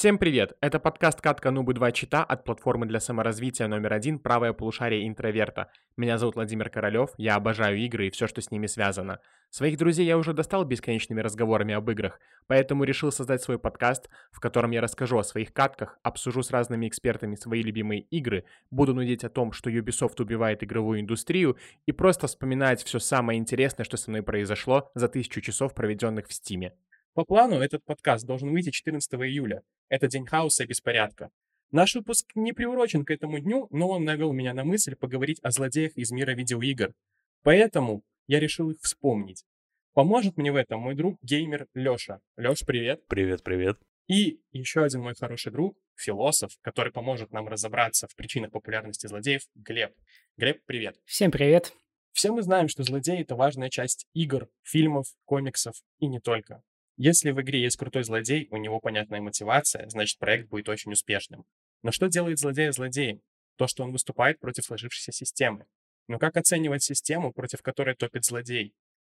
Всем привет! Это подкаст «Катка Нубы 2 Чита» от платформы для саморазвития номер один «Правое полушарие интроверта». Меня зовут Владимир Королёв, я обожаю игры и все, что с ними связано. Своих друзей я уже достал бесконечными разговорами об играх, поэтому решил создать свой подкаст, в котором я расскажу о своих катках, обсужу с разными экспертами свои любимые игры, буду нудеть о том, что Ubisoft убивает игровую индустрию и просто вспоминать все самое интересное, что со мной произошло за тысячу часов, проведенных в Стиме. По плану этот подкаст должен выйти 14 июля. Это день хаоса и беспорядка. Наш выпуск не приурочен к этому дню, но он навел меня на мысль поговорить о злодеях из мира видеоигр. Поэтому я решил их вспомнить. Поможет мне в этом мой друг геймер Лёша. Лёш, привет. Привет, привет. И еще один мой хороший друг, философ, который поможет нам разобраться в причинах популярности злодеев, Глеб. Глеб, привет. Всем привет. Все мы знаем, что злодеи — это важная часть игр, фильмов, комиксов и не только. Если в игре есть крутой злодей, у него понятная мотивация, значит проект будет очень успешным. Но что делает злодея злодеем? То, что он выступает против сложившейся системы. Но как оценивать систему, против которой топит злодей?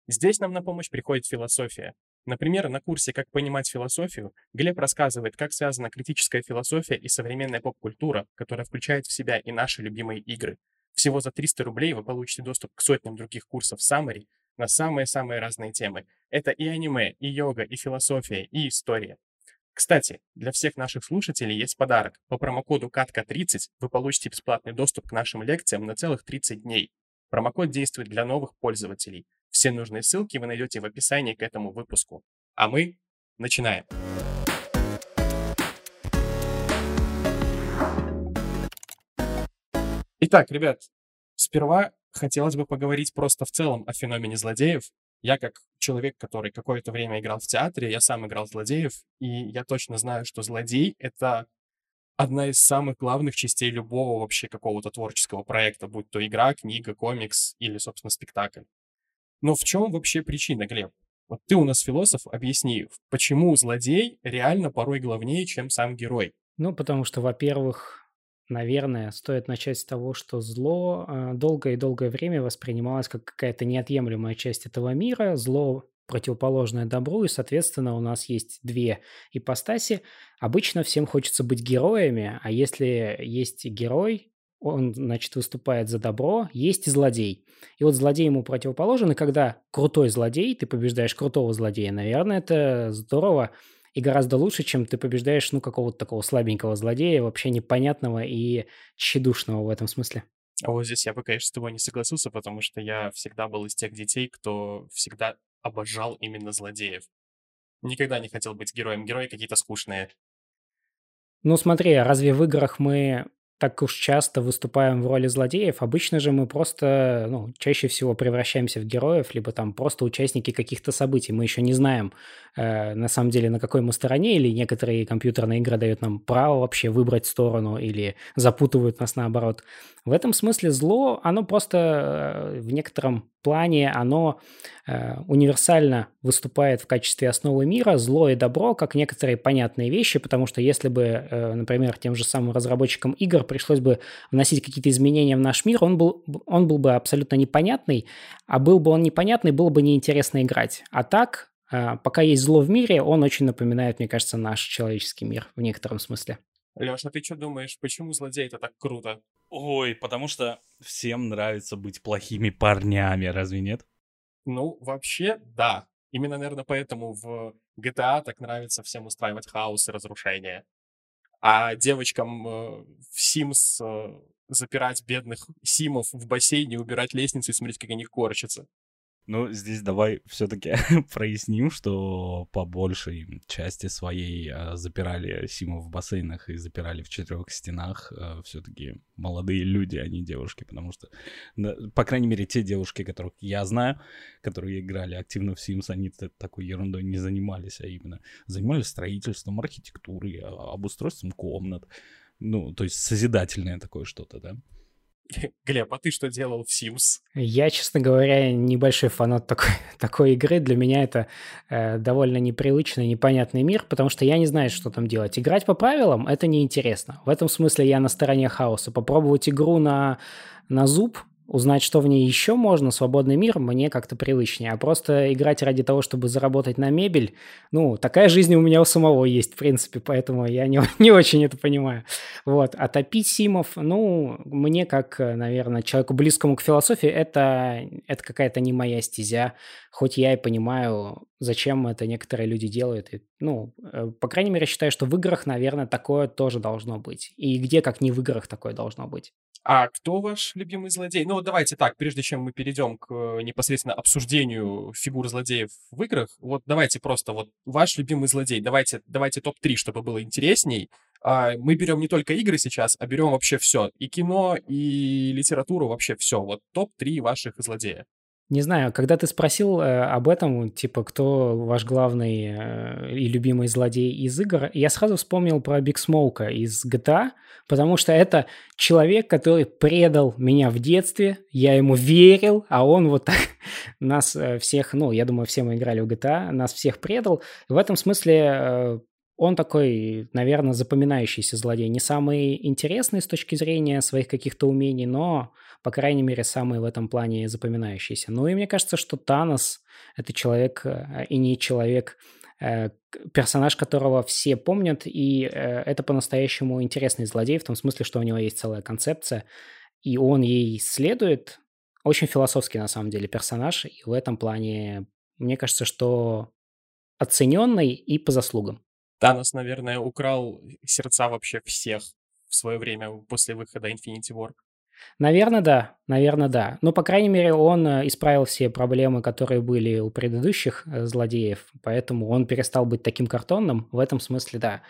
Здесь нам на помощь приходит философия. Например, на курсе «Как понимать философию» Глеб рассказывает, как связана критическая философия и современная поп-культура, которая включает в себя и наши любимые игры. Всего за 300 рублей вы получите доступ к сотням других курсов Summary на самые-самые разные темы. Это и аниме, и йога, и философия, и история. Кстати, для всех наших слушателей есть подарок. По промокоду КАТКА30 вы получите бесплатный доступ к нашим лекциям на целых 30 дней. Промокод действует для новых пользователей. Все нужные ссылки вы найдете в описании к этому выпуску. А мы начинаем. Итак, ребят, сперва хотелось бы поговорить просто в целом о феномене злодеев. Я как человек, который какое-то время играл в театре, я сам играл злодеев, и я точно знаю, что злодей — это одна из самых главных частей любого вообще какого-то творческого проекта, будь то игра, книга, комикс или, собственно, спектакль. Но в чем вообще причина, Глеб? Вот ты у нас философ, объясни, почему злодей реально порой главнее, чем сам герой? Ну, потому что, во-первых, Наверное, стоит начать с того, что зло э, долгое и долгое время воспринималось как какая-то неотъемлемая часть этого мира, зло противоположное добру, и, соответственно, у нас есть две ипостаси. Обычно всем хочется быть героями, а если есть герой, он, значит, выступает за добро, есть и злодей. И вот злодей ему противоположен, и когда крутой злодей, ты побеждаешь крутого злодея, наверное, это здорово, и гораздо лучше, чем ты побеждаешь, ну, какого-то такого слабенького злодея, вообще непонятного и тщедушного в этом смысле. А вот здесь я бы, конечно, с тобой не согласился, потому что я всегда был из тех детей, кто всегда обожал именно злодеев. Никогда не хотел быть героем. Герои какие-то скучные. Ну смотри, а разве в играх мы так уж часто выступаем в роли злодеев, обычно же мы просто, ну, чаще всего превращаемся в героев, либо там просто участники каких-то событий. Мы еще не знаем, э, на самом деле, на какой мы стороне, или некоторые компьютерные игры дают нам право вообще выбрать сторону, или запутывают нас наоборот. В этом смысле зло, оно просто э, в некотором плане, оно э, универсально выступает в качестве основы мира, зло и добро, как некоторые понятные вещи, потому что если бы, э, например, тем же самым разработчикам игр пришлось бы вносить какие-то изменения в наш мир, он был, он был бы абсолютно непонятный, а был бы он непонятный, было бы неинтересно играть. А так, пока есть зло в мире, он очень напоминает, мне кажется, наш человеческий мир в некотором смысле. Леша, ты что думаешь, почему злодей это так круто? Ой, потому что всем нравится быть плохими парнями, разве нет? Ну, вообще, да. Именно, наверное, поэтому в GTA так нравится всем устраивать хаос и разрушение. А девочкам э, в Sims э, запирать бедных симов в бассейне, убирать лестницу и смотреть, как они корчатся. Ну, здесь давай все-таки проясним, что по большей части своей э, запирали Симу в бассейнах и запирали в четырех стенах э, все-таки молодые люди, а не девушки, потому что, по крайней мере, те девушки, которых я знаю, которые играли активно в Sims, они такой ерундой не занимались, а именно занимались строительством, архитектурой, а, обустройством комнат, ну, то есть созидательное такое что-то, да. Глеб, а ты что делал в Sims? Я, честно говоря, небольшой фанат такой, такой игры. Для меня это э, довольно непривычный, непонятный мир, потому что я не знаю, что там делать. Играть по правилам — это неинтересно. В этом смысле я на стороне хаоса. Попробовать игру на, на зуб узнать, что в ней еще можно, свободный мир, мне как-то привычнее. А просто играть ради того, чтобы заработать на мебель, ну, такая жизнь у меня у самого есть, в принципе, поэтому я не, не очень это понимаю. Вот. А топить симов, ну, мне, как, наверное, человеку близкому к философии, это, это какая-то не моя стезя, хоть я и понимаю, зачем это некоторые люди делают. И, ну, э, по крайней мере, считаю, что в играх, наверное, такое тоже должно быть. И где, как не в играх, такое должно быть. А кто ваш любимый злодей? Ну, давайте так, прежде чем мы перейдем к э, непосредственно обсуждению фигур злодеев в играх, вот давайте просто вот ваш любимый злодей. Давайте, давайте топ-3, чтобы было интересней. А, мы берем не только игры сейчас, а берем вообще все. И кино, и литературу, вообще все. Вот топ-3 ваших злодея. Не знаю, когда ты спросил э, об этом, типа, кто ваш главный э, и любимый злодей из игр, я сразу вспомнил про Биг Смоука из GTA, потому что это человек, который предал меня в детстве, я ему верил, а он вот так нас э, всех, ну, я думаю, все мы играли в GTA, нас всех предал. В этом смысле э, он такой, наверное, запоминающийся злодей. Не самый интересный с точки зрения своих каких-то умений, но по крайней мере, самый в этом плане запоминающийся. Ну и мне кажется, что Танос — это человек э, и не человек, э, персонаж которого все помнят, и э, это по-настоящему интересный злодей, в том смысле, что у него есть целая концепция, и он ей следует. Очень философский, на самом деле, персонаж, и в этом плане мне кажется, что оцененный и по заслугам. Танос, наверное, украл сердца вообще всех в свое время после выхода Infinity War. Наверное, да. Наверное, да. Но, по крайней мере, он э, исправил все проблемы, которые были у предыдущих э, злодеев, поэтому он перестал быть таким картонным. В этом смысле, да.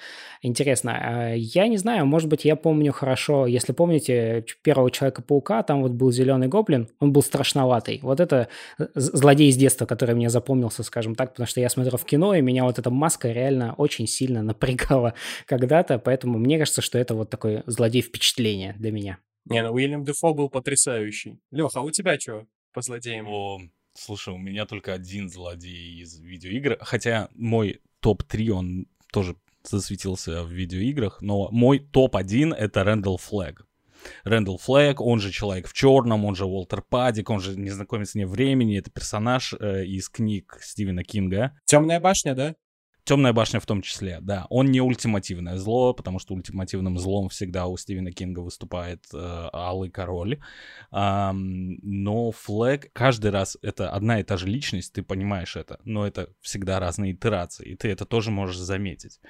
Интересно. А я не знаю, может быть, я помню хорошо, если помните первого Человека-паука, там вот был зеленый гоблин, он был страшноватый. Вот это э, злодей из детства, который мне запомнился, скажем так, потому что я смотрел в кино, и меня вот эта маска реально очень сильно напрягала когда-то, поэтому мне кажется, что это вот такой злодей впечатления для меня. Не, ну Уильям Дефо был потрясающий. Леха, а у тебя что по злодеям? О, слушай, у меня только один злодей из видеоигр, хотя мой топ-3, он тоже засветился в видеоиграх, но мой топ-1 это Рэндалл Флэг. Рэндалл Флэг, он же Человек в черном, он же Уолтер Падик, он же Незнакомец вне времени, это персонаж э, из книг Стивена Кинга. Темная башня, да? Темная башня в том числе, да. Он не ультимативное зло, потому что ультимативным злом всегда у Стивена Кинга выступает э, Алый Король. Um, но Флэг каждый раз это одна и та же личность, ты понимаешь это, но это всегда разные итерации, и ты это тоже можешь заметить.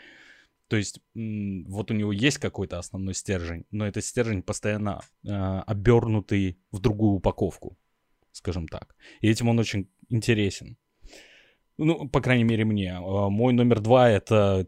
То есть вот у него есть какой-то основной стержень, но этот стержень постоянно э, обернутый в другую упаковку, скажем так. И этим он очень интересен. Ну, по крайней мере, мне. А, мой номер два — это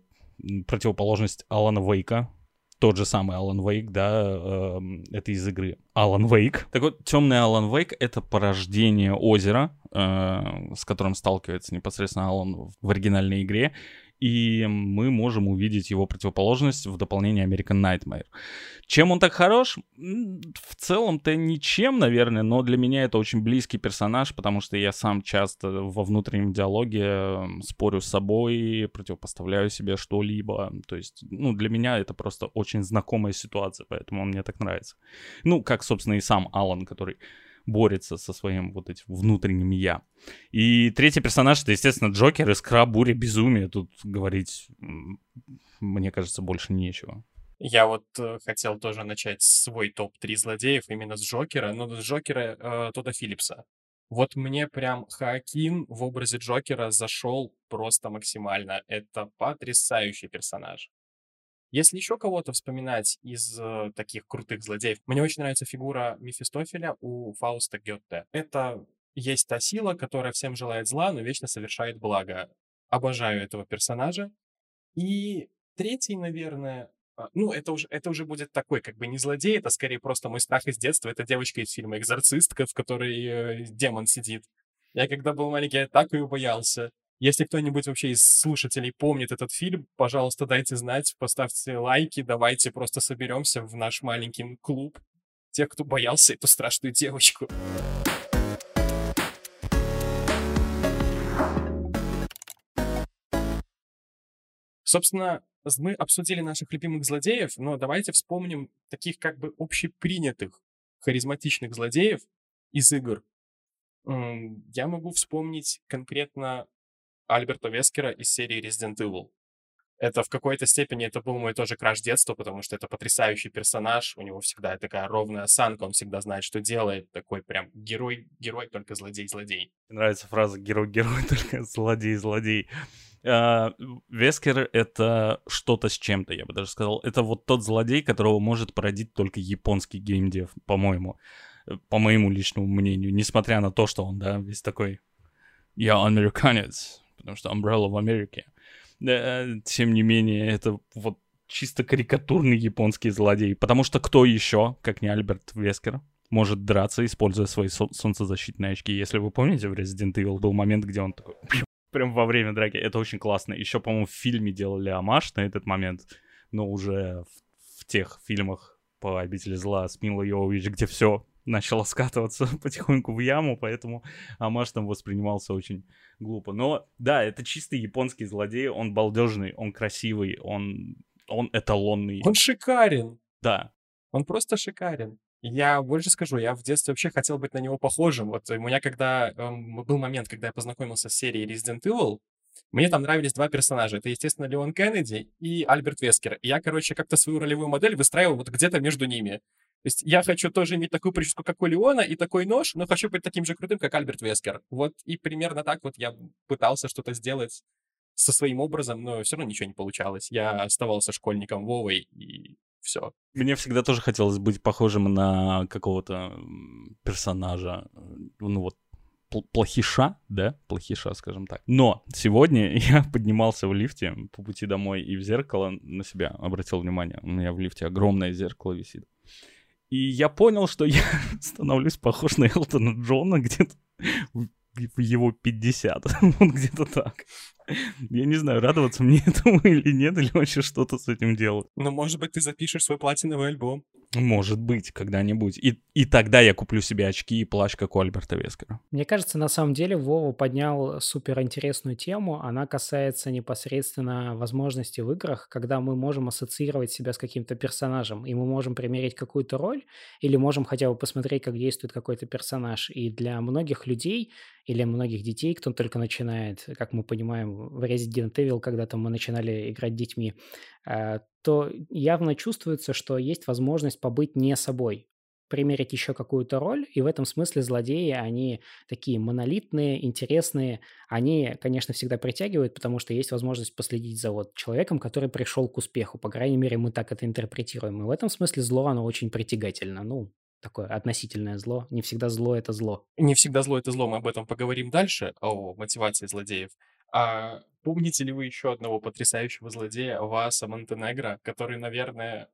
противоположность Алана Вейка. Тот же самый Алан Вейк, да, эм, это из игры Алан Вейк. Так вот, темный Алан Вейк — это порождение озера, э, с которым сталкивается непосредственно Алан в оригинальной игре и мы можем увидеть его противоположность в дополнении American Nightmare. Чем он так хорош? В целом-то ничем, наверное, но для меня это очень близкий персонаж, потому что я сам часто во внутреннем диалоге спорю с собой, противопоставляю себе что-либо. То есть, ну, для меня это просто очень знакомая ситуация, поэтому он мне так нравится. Ну, как, собственно, и сам Алан, который борется со своим вот этим внутренним я. И третий персонаж это, естественно, Джокер из Кра Буря Безумия. Тут говорить, мне кажется, больше нечего. Я вот э, хотел тоже начать свой топ-3 злодеев именно с Джокера, но с Джокера э, Тода Филлипса. Вот мне прям Хаакин в образе Джокера зашел просто максимально. Это потрясающий персонаж. Если еще кого-то вспоминать из э, таких крутых злодеев, мне очень нравится фигура Мефистофеля у Фауста Гетте. Это есть та сила, которая всем желает зла, но вечно совершает благо. Обожаю этого персонажа. И третий, наверное, а, ну, это уже, это уже будет такой, как бы не злодей, это скорее просто мой страх из детства. Это девочка из фильма «Экзорцистка», в которой э, демон сидит. Я когда был маленький, я так ее боялся. Если кто-нибудь вообще из слушателей помнит этот фильм, пожалуйста, дайте знать, поставьте лайки, давайте просто соберемся в наш маленький клуб тех, кто боялся эту страшную девочку. Собственно, мы обсудили наших любимых злодеев, но давайте вспомним таких как бы общепринятых харизматичных злодеев, из игр. Я могу вспомнить конкретно Альберта Вескера из серии Resident Evil. Это в какой-то степени, это был мой тоже краш детства, потому что это потрясающий персонаж, у него всегда такая ровная осанка, он всегда знает, что делает, такой прям герой, герой, только злодей-злодей. Мне нравится фраза «герой-герой, только злодей-злодей». А, Вескер — это что-то с чем-то, я бы даже сказал. Это вот тот злодей, которого может породить только японский геймдев, по-моему. По моему личному мнению. Несмотря на то, что он, да, весь такой «Я американец», потому что Umbrella в Америке. Тем не менее, это вот чисто карикатурный японский злодей. Потому что кто еще, как не Альберт Вескер, может драться, используя свои сол- солнцезащитные очки. Если вы помните, в Resident Evil был момент, где он такой прям во время драки. Это очень классно. Еще, по-моему, в фильме делали амаш на этот момент, но уже в, в тех фильмах по обители зла с Милой Йовович, где все начало скатываться потихоньку в яму, поэтому Амаш там воспринимался очень глупо. Но да, это чистый японский злодей, он балдежный, он красивый, он, он эталонный. Он шикарен. Да. Он просто шикарен. Я больше скажу, я в детстве вообще хотел быть на него похожим. Вот у меня когда эм, был момент, когда я познакомился с серией Resident Evil, мне там нравились два персонажа. Это, естественно, Леон Кеннеди и Альберт Вескер. И я, короче, как-то свою ролевую модель выстраивал вот где-то между ними. То есть я хочу тоже иметь такую прическу, как у Леона, и такой нож, но хочу быть таким же крутым, как Альберт Вескер. Вот и примерно так вот я пытался что-то сделать со своим образом, но все равно ничего не получалось. Я оставался школьником Вовой, и все. Мне всегда тоже хотелось быть похожим на какого-то персонажа, ну вот, плохиша, да, плохиша, скажем так. Но сегодня я поднимался в лифте по пути домой и в зеркало на себя обратил внимание. У меня в лифте огромное зеркало висит. И я понял, что я становлюсь похож на Элтона Джона где-то в его 50. вот где-то так. Я не знаю, радоваться мне этому или нет, или вообще что-то с этим делать. Ну, может быть, ты запишешь свой платиновый альбом. Может быть, когда-нибудь. И, и тогда я куплю себе очки и плащ, как у Альберта Вескера. Мне кажется, на самом деле Вова поднял суперинтересную тему. Она касается непосредственно возможности в играх, когда мы можем ассоциировать себя с каким-то персонажем, и мы можем примерить какую-то роль, или можем хотя бы посмотреть, как действует какой-то персонаж. И для многих людей или многих детей, кто только начинает, как мы понимаем, в Resident Evil, когда-то мы начинали играть детьми, а, то явно чувствуется, что есть возможность побыть не собой, примерить еще какую-то роль, и в этом смысле злодеи, они такие монолитные, интересные, они, конечно, всегда притягивают, потому что есть возможность последить за вот человеком, который пришел к успеху, по крайней мере, мы так это интерпретируем, и в этом смысле зло, оно очень притягательно, ну, такое относительное зло. Не всегда зло — это зло. Не всегда зло — это зло. Мы об этом поговорим дальше, о мотивации злодеев. А помните ли вы еще одного потрясающего злодея, Васа Монтенегро, который, наверное...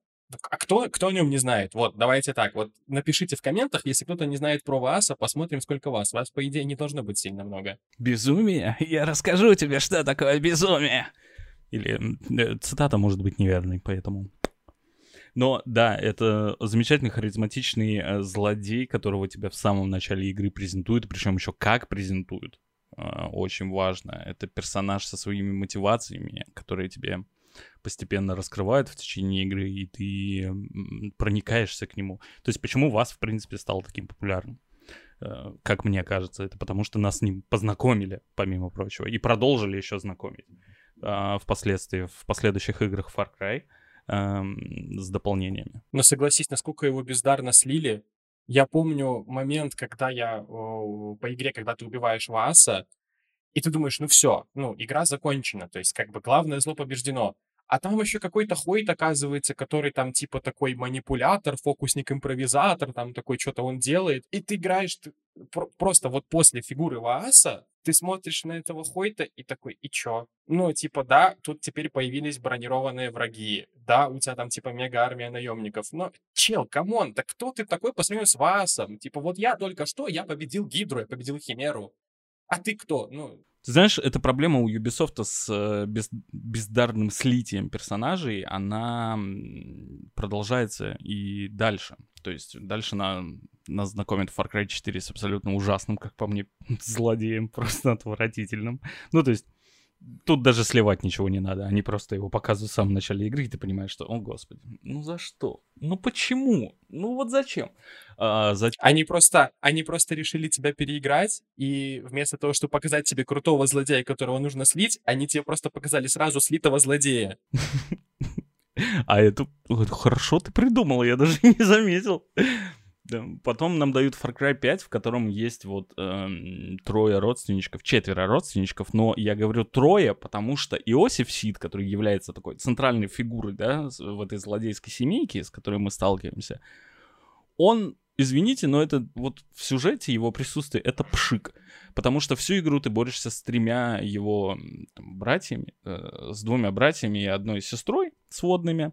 А кто, кто о нем не знает? Вот, давайте так, вот напишите в комментах, если кто-то не знает про Васа, посмотрим, сколько вас. Вас, по идее, не должно быть сильно много. Безумие? Я расскажу тебе, что такое безумие. Или э, цитата может быть неверной, поэтому... Но да, это замечательный, харизматичный э, злодей, которого тебя в самом начале игры презентуют, причем еще как презентуют. Э, очень важно. Это персонаж со своими мотивациями, которые тебе постепенно раскрывают в течение игры, и ты проникаешься к нему. То есть почему вас, в принципе, стал таким популярным? Э, как мне кажется, это потому что нас с ним познакомили, помимо прочего, и продолжили еще знакомить впоследствии, в последующих играх Far Cry эм, с дополнениями. Но согласись, насколько его бездарно слили. Я помню момент, когда я по игре, когда ты убиваешь Вааса, и ты думаешь, ну все, ну, игра закончена, то есть как бы главное зло побеждено. А там еще какой-то Хойт оказывается, который там типа такой манипулятор, фокусник-импровизатор, там такой что-то он делает. И ты играешь просто вот после фигуры Вааса, ты смотришь на этого Хойта и такой, и чё? Ну, типа, да, тут теперь появились бронированные враги. Да, у тебя там, типа, мега-армия наемников. Но, чел, come on, так кто ты такой по сравнению с Ваасом? Типа, вот я только что, я победил Гидру, я победил Химеру. А ты кто? Ну, ты знаешь, эта проблема у Ubisoft с э, без, бездарным слитием персонажей, она продолжается и дальше. То есть дальше на, нас знакомит Far Cry 4 с абсолютно ужасным, как по мне, злодеем, просто отвратительным. Ну, то есть Тут даже сливать ничего не надо. Они просто его показывают в самом начале игры, и ты понимаешь, что, о господи, ну за что? Ну почему? Ну вот зачем? А, за... Они просто, они просто решили тебя переиграть, и вместо того, чтобы показать тебе крутого злодея, которого нужно слить, они тебе просто показали сразу слитого злодея. А это хорошо ты придумал, я даже не заметил. Потом нам дают Far Cry 5, в котором есть вот э, трое родственничков, четверо родственничков, но я говорю трое, потому что Иосиф Сид, который является такой центральной фигурой, да, в этой злодейской семейке, с которой мы сталкиваемся, он, извините, но это вот в сюжете его присутствие, это пшик. Потому что всю игру ты борешься с тремя его там, братьями, э, с двумя братьями и одной сестрой сводными.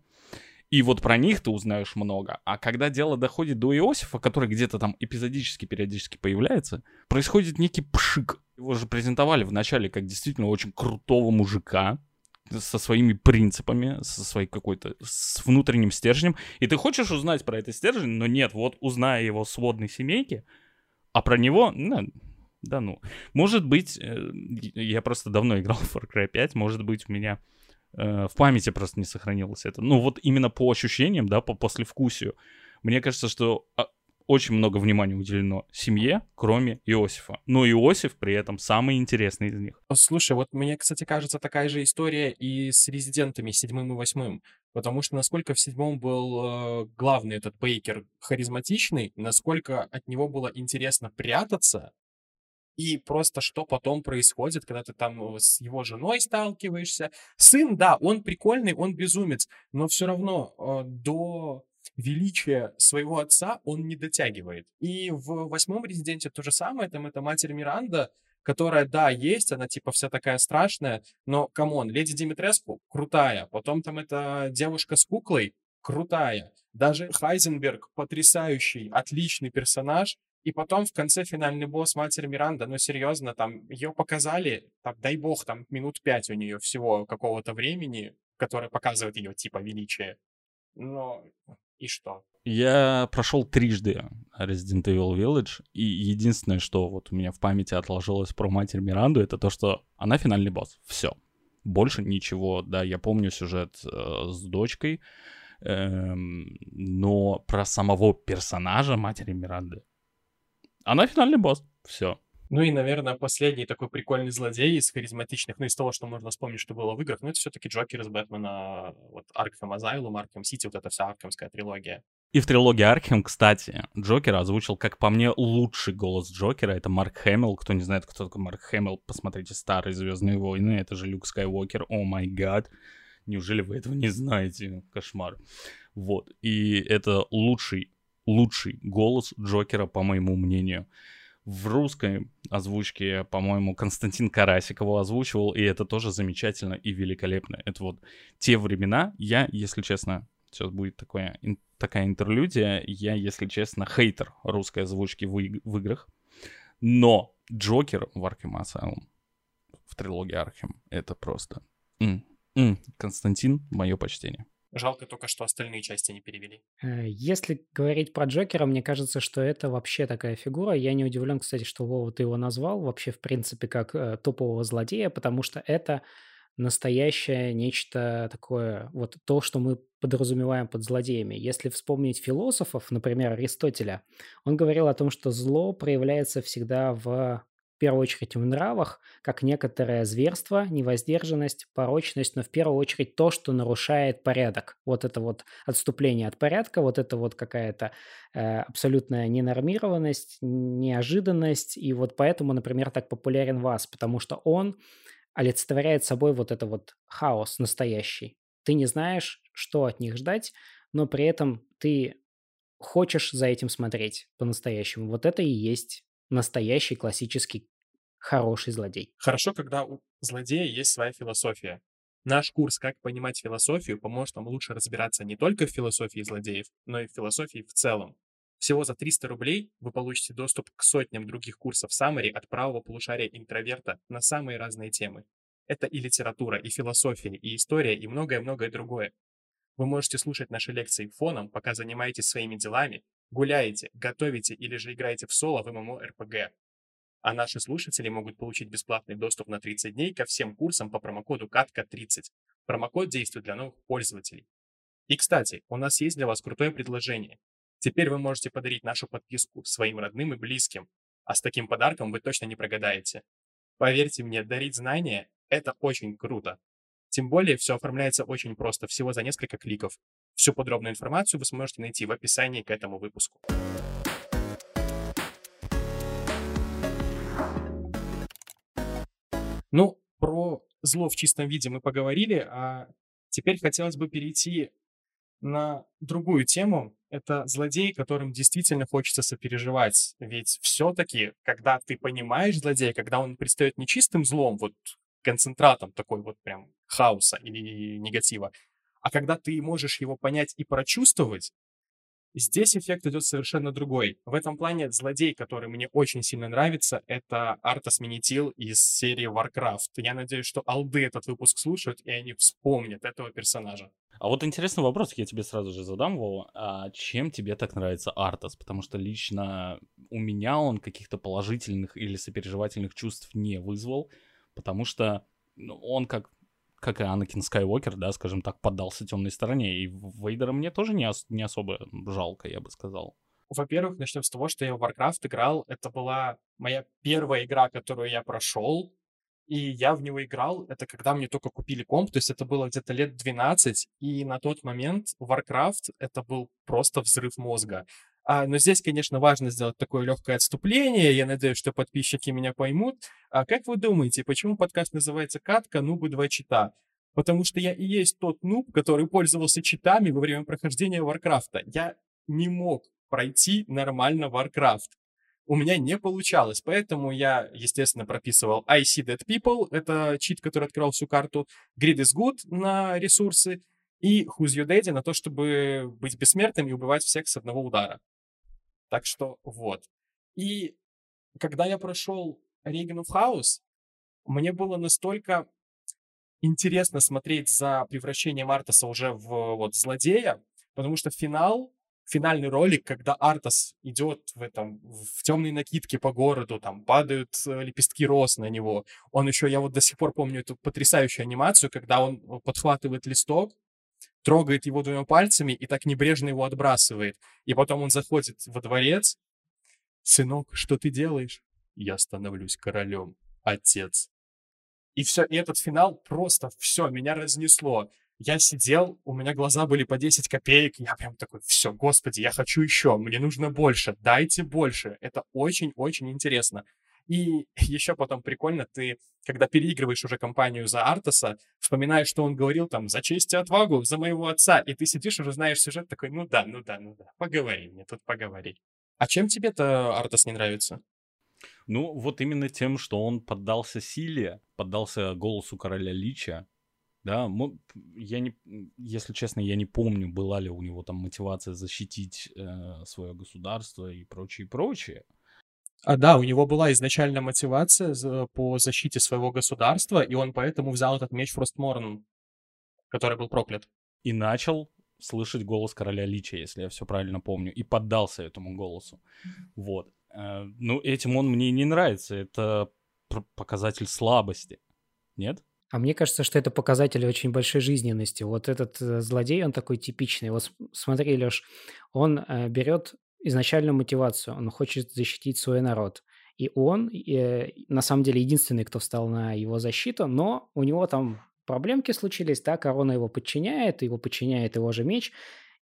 И вот про них ты узнаешь много. А когда дело доходит до Иосифа, который где-то там эпизодически, периодически появляется, происходит некий пшик. Его же презентовали вначале как действительно очень крутого мужика, со своими принципами, со своей какой-то, с внутренним стержнем. И ты хочешь узнать про этот стержень, но нет, вот узная его сводной семейки, а про него, ну, да ну. Может быть, э, я просто давно играл в Far Cry 5, может быть, у меня Э, в памяти просто не сохранилось это. Ну вот именно по ощущениям, да, по послевкусию. Мне кажется, что а, очень много внимания уделено семье, кроме Иосифа. Но Иосиф при этом самый интересный из них. Слушай, вот мне, кстати, кажется, такая же история и с резидентами седьмым и восьмым. Потому что насколько в седьмом был э, главный этот Бейкер харизматичный, насколько от него было интересно прятаться, и просто что потом происходит, когда ты там э, с его женой сталкиваешься. Сын, да, он прикольный, он безумец, но все равно э, до величия своего отца он не дотягивает. И в восьмом резиденте то же самое, там это матерь Миранда, которая, да, есть, она типа вся такая страшная, но, come on, леди Димитреску крутая, потом там эта девушка с куклой крутая, даже Хайзенберг потрясающий, отличный персонаж, и потом в конце финальный босс Матери Миранда, ну серьезно, там ее показали, там, дай бог, там минут пять у нее всего какого-то времени, которое показывает ее типа величие. Но и что? Я прошел трижды Resident Evil Village, и единственное, что вот у меня в памяти отложилось про Матерь Миранду, это то, что она финальный босс. Все. Больше ничего, да, я помню сюжет э, с дочкой, э, но про самого персонажа Матери Миранды она финальный босс. Все. Ну и, наверное, последний такой прикольный злодей из харизматичных, ну из того, что можно вспомнить, что было в играх, ну это все-таки Джокер из Бэтмена, вот Arkham Asylum, Arkham City, вот эта вся аркхемская трилогия. И в трилогии Аркхем, кстати, Джокера озвучил, как по мне, лучший голос Джокера. Это Марк Хэмилл. Кто не знает, кто такой Марк Хэмилл, посмотрите старые Звездные войны. Это же Люк Скайуокер. О май гад. Неужели вы этого не знаете? Кошмар. Вот. И это лучший лучший голос Джокера, по моему мнению. В русской озвучке, по-моему, Константин Карасик его озвучивал, и это тоже замечательно и великолепно. Это вот те времена, я, если честно, сейчас будет такое, такая интерлюдия, я, если честно, хейтер русской озвучки в, в играх, но Джокер в Arkham Asylum, в трилогии Архем, это просто... М -м. Константин, мое почтение. Жалко только, что остальные части не перевели. Э, если говорить про Джокера, мне кажется, что это вообще такая фигура. Я не удивлен, кстати, что Вова ты его назвал вообще, в принципе, как э, топового злодея, потому что это настоящее нечто такое, вот то, что мы подразумеваем под злодеями. Если вспомнить философов, например, Аристотеля, он говорил о том, что зло проявляется всегда в в первую очередь в нравах, как некоторое зверство, невоздержанность, порочность, но в первую очередь то, что нарушает порядок. Вот это вот отступление от порядка, вот это вот какая-то э, абсолютная ненормированность, неожиданность. И вот поэтому, например, так популярен вас, потому что он олицетворяет собой вот это вот хаос настоящий. Ты не знаешь, что от них ждать, но при этом ты хочешь за этим смотреть по-настоящему. Вот это и есть настоящий классический хороший злодей. Хорошо, когда у злодея есть своя философия. Наш курс «Как понимать философию» поможет вам лучше разбираться не только в философии злодеев, но и в философии в целом. Всего за 300 рублей вы получите доступ к сотням других курсов Summary от правого полушария интроверта на самые разные темы. Это и литература, и философия, и история, и многое-многое другое. Вы можете слушать наши лекции фоном, пока занимаетесь своими делами, гуляете, готовите или же играете в соло в РПГ. а наши слушатели могут получить бесплатный доступ на 30 дней ко всем курсам по промокоду КАТКА30. Промокод действует для новых пользователей. И, кстати, у нас есть для вас крутое предложение. Теперь вы можете подарить нашу подписку своим родным и близким, а с таким подарком вы точно не прогадаете. Поверьте мне, дарить знания — это очень круто. Тем более, все оформляется очень просто, всего за несколько кликов. Всю подробную информацию вы сможете найти в описании к этому выпуску. Ну, про зло в чистом виде мы поговорили, а теперь хотелось бы перейти на другую тему. Это злодей, которым действительно хочется сопереживать. Ведь все-таки, когда ты понимаешь злодея, когда он предстает не чистым злом, вот концентратом такой вот прям хаоса или негатива, а когда ты можешь его понять и прочувствовать, Здесь эффект идет совершенно другой. В этом плане злодей, который мне очень сильно нравится, это Артас Минитил из серии Warcraft. Я надеюсь, что алды этот выпуск слушают, и они вспомнят этого персонажа. А вот интересный вопрос я тебе сразу же задам, Вова. А чем тебе так нравится Артас? Потому что лично у меня он каких-то положительных или сопереживательных чувств не вызвал, потому что ну, он как как и Анакин Скайуокер, да, скажем так, поддался темной стороне. И Вейдера мне тоже не, ос- не особо жалко, я бы сказал. Во-первых, начнем с того, что я в Warcraft играл. Это была моя первая игра, которую я прошел. И я в него играл, это когда мне только купили комп, то есть это было где-то лет 12, и на тот момент Warcraft это был просто взрыв мозга. А, но здесь, конечно, важно сделать такое легкое отступление. Я надеюсь, что подписчики меня поймут. А как вы думаете, почему подкаст называется «Катка. Нубы два чита»? Потому что я и есть тот нуб, который пользовался читами во время прохождения Варкрафта. Я не мог пройти нормально Warcraft. У меня не получалось, поэтому я, естественно, прописывал I see dead people, это чит, который открывал всю карту, Grid is good на ресурсы, и Who's Your Daddy на то, чтобы быть бессмертным и убивать всех с одного удара. Так что вот. И когда я прошел Reign of House, мне было настолько интересно смотреть за превращением Артаса уже в вот злодея, потому что финал, финальный ролик, когда Артас идет в этом, в темной накидке по городу, там падают э, лепестки роз на него. Он еще, я вот до сих пор помню эту потрясающую анимацию, когда он э, подхватывает листок, трогает его двумя пальцами и так небрежно его отбрасывает. И потом он заходит во дворец. «Сынок, что ты делаешь?» «Я становлюсь королем, отец». И все, и этот финал просто все, меня разнесло. Я сидел, у меня глаза были по 10 копеек, я прям такой, все, господи, я хочу еще, мне нужно больше, дайте больше. Это очень-очень интересно. И еще потом прикольно, ты, когда переигрываешь уже компанию за Артаса, вспоминаешь, что он говорил там «за честь и отвагу, за моего отца», и ты сидишь, уже знаешь сюжет, такой «ну да, ну да, ну да, поговори мне тут, поговори». А чем тебе-то Артас не нравится? Ну, вот именно тем, что он поддался силе, поддался голосу короля Лича. Да, я не, если честно, я не помню, была ли у него там мотивация защитить э, свое государство и прочее, прочее. А, да, у него была изначально мотивация по защите своего государства, и он поэтому взял этот меч Фростморн, который был проклят. И начал слышать голос короля Лича, если я все правильно помню, и поддался этому голосу. Вот. Э, ну, этим он мне не нравится. Это показатель слабости. Нет? А мне кажется, что это показатель очень большой жизненности. Вот этот э, злодей, он такой типичный. Вот смотри, Леш, он э, берет изначальную мотивацию. Он хочет защитить свой народ. И он, э, на самом деле, единственный, кто встал на его защиту, но у него там проблемки случились, да, корона его подчиняет, его подчиняет его же меч,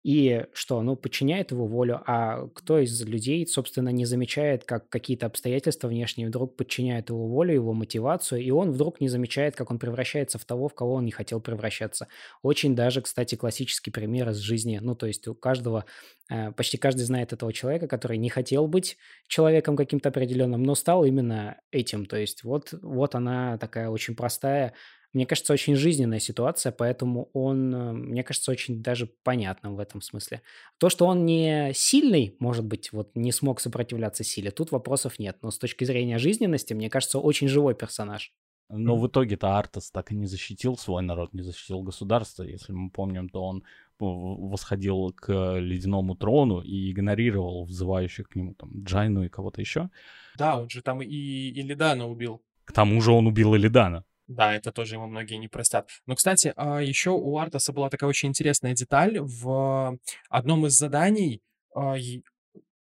и что, ну, подчиняет его волю, а кто из людей, собственно, не замечает, как какие-то обстоятельства внешние вдруг подчиняют его волю, его мотивацию, и он вдруг не замечает, как он превращается в того, в кого он не хотел превращаться. Очень даже, кстати, классический пример из жизни. Ну, то есть у каждого, э, почти каждый знает этого человека, который не хотел быть человеком каким-то определенным, но стал именно этим. То есть вот, вот она такая очень простая мне кажется, очень жизненная ситуация, поэтому он, э, мне кажется, очень даже понятным в этом смысле. То, что он не сильный, может быть, вот не смог сопротивляться силе, тут вопросов нет. Но с точки зрения жизненности, мне кажется, очень живой персонаж. Но в итоге-то Артас так и не защитил свой народ, не защитил государство. Если мы помним, то он восходил к ледяному трону и игнорировал взывающих к нему там Джайну и кого-то еще. Да, он же там и, и Лидана убил. К тому же он убил Элидана. Да, это тоже ему многие не простят. Но, кстати, а, еще у Артаса была такая очень интересная деталь. В одном из заданий, а,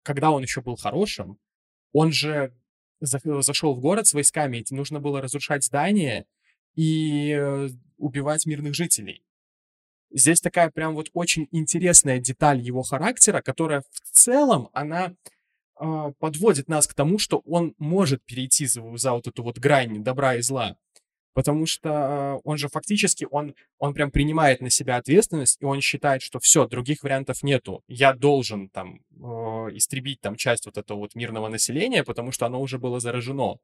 когда он еще был хорошим, он же зашел в город с войсками, и нужно было разрушать здания и э, убивать мирных жителей. Здесь такая прям вот очень интересная деталь его характера, которая в целом, она э, подводит нас к тому, что он может перейти за, за вот эту вот грань добра и зла. Потому что он же фактически, он, он прям принимает на себя ответственность, и он считает, что все, других вариантов нету. Я должен там э, истребить там часть вот этого вот мирного населения, потому что оно уже было заражено.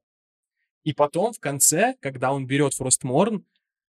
И потом в конце, когда он берет Фростморн,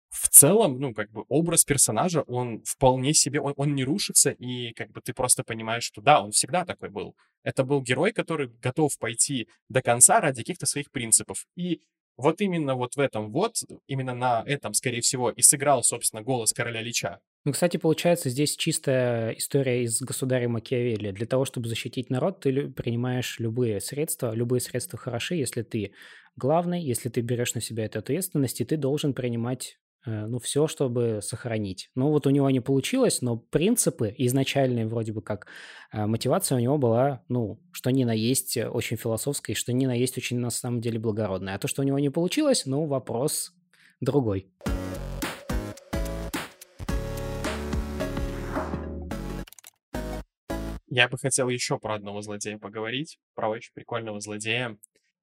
в целом, ну, как бы образ персонажа, он вполне себе, он, он не рушится, и как бы ты просто понимаешь, что да, он всегда такой был. Это был герой, который готов пойти до конца ради каких-то своих принципов. И вот именно вот в этом вот, именно на этом, скорее всего, и сыграл, собственно, голос короля Лича. Ну, кстати, получается, здесь чистая история из государя Макиавелли. Для того, чтобы защитить народ, ты принимаешь любые средства. Любые средства хороши, если ты главный, если ты берешь на себя эту ответственность, и ты должен принимать ну, все, чтобы сохранить. Ну, вот у него не получилось, но принципы изначальные, вроде бы как, э, мотивация у него была, ну, что ни на есть э, очень философская, что ни на есть очень, на самом деле, благородная. А то, что у него не получилось, ну, вопрос другой. Я бы хотел еще про одного злодея поговорить, про очень прикольного злодея.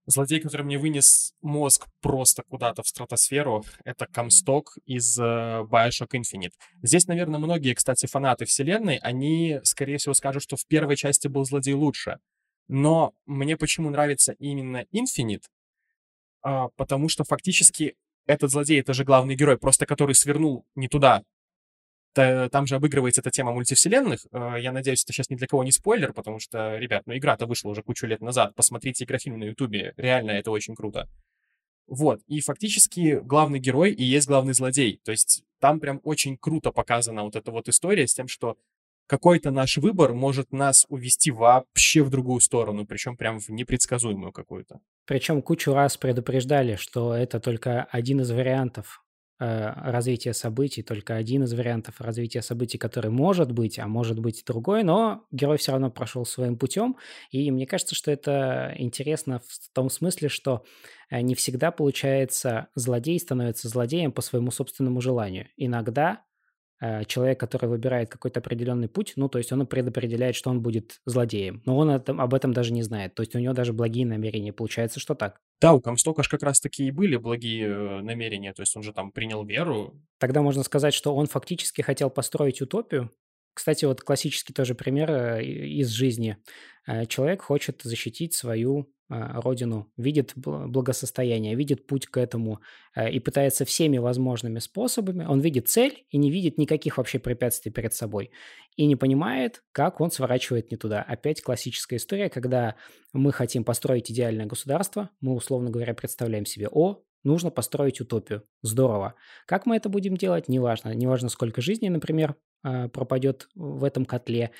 Злодей, который мне вынес мозг просто куда-то в стратосферу, это Комсток из uh, Bioshock Infinite. Здесь, наверное, многие, кстати, фанаты вселенной, они, скорее всего, скажут, что в первой части был злодей лучше. Но мне почему нравится именно Infinite? Uh, потому что фактически этот злодей, это же главный герой, просто который свернул не туда, там же обыгрывается эта тема мультивселенных. Э, я надеюсь, это сейчас ни для кого не спойлер, потому что, ребят, ну игра-то вышла уже кучу лет назад. Посмотрите игрофильм на Ютубе. Реально, это очень круто. Вот. И фактически главный герой и есть главный злодей. То есть там прям очень круто показана вот эта вот история с тем, что какой-то наш выбор может нас увести вообще в другую сторону, причем прям в непредсказуемую какую-то. Причем кучу раз предупреждали, что это только один из вариантов развития событий, только один из вариантов развития событий, который может быть, а может быть другой, но герой все равно прошел своим путем, и мне кажется, что это интересно в том смысле, что э, не всегда получается злодей становится злодеем по своему собственному желанию. Иногда Э, человек, который выбирает какой-то определенный путь, ну, то есть он предопределяет, что он будет злодеем, но он об этом даже не знает, то есть у него даже благие намерения, получается, что так. Да, у Комстока же как раз таки и были благие э, намерения, то есть он же там принял веру. Тогда можно сказать, что он фактически хотел построить утопию, кстати, вот классический тоже пример э, из жизни. Человек хочет защитить свою а, родину, видит благосостояние, видит путь к этому э, и пытается всеми возможными способами. Он видит цель и не видит никаких вообще препятствий перед собой. И не понимает, как он сворачивает не туда. Опять классическая история, когда мы хотим построить идеальное государство, мы, условно говоря, представляем себе, о, нужно построить утопию. Здорово. Как мы это будем делать, неважно. Неважно, сколько жизней, например, пропадет в этом котле.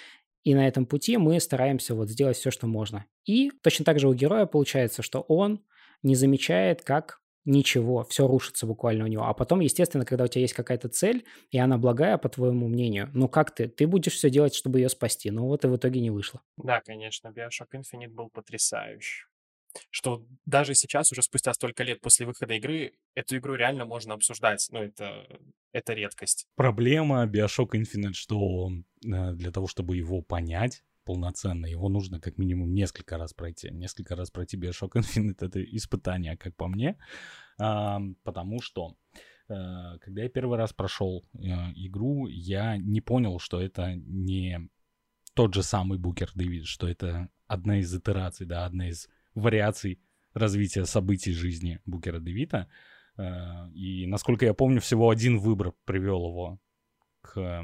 И на этом пути мы стараемся вот сделать все, что можно. И точно так же у героя получается, что он не замечает, как ничего, все рушится буквально у него. А потом, естественно, когда у тебя есть какая-то цель, и она благая, по твоему мнению, ну как ты? Ты будешь все делать, чтобы ее спасти. Но вот и в итоге не вышло. Да, конечно, Bioshock Infinite был потрясающий что даже сейчас, уже спустя столько лет после выхода игры, эту игру реально можно обсуждать. Ну, это, это редкость. Проблема Bioshock Infinite, что э, для того, чтобы его понять полноценно, его нужно как минимум несколько раз пройти. Несколько раз пройти Bioshock Infinite — это испытание, как по мне, потому что э, когда я первый раз прошел э, игру, я не понял, что это не тот же самый Букер Дэвид, что это одна из итераций, да, одна из вариаций развития событий жизни Букера Девита. Э, и, насколько я помню, всего один выбор привел его к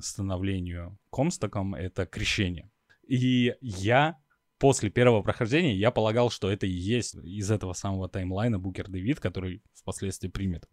становлению комстоком — это крещение. И я после первого прохождения я полагал, что это и есть из этого самого таймлайна Букер Дэвид, который впоследствии примет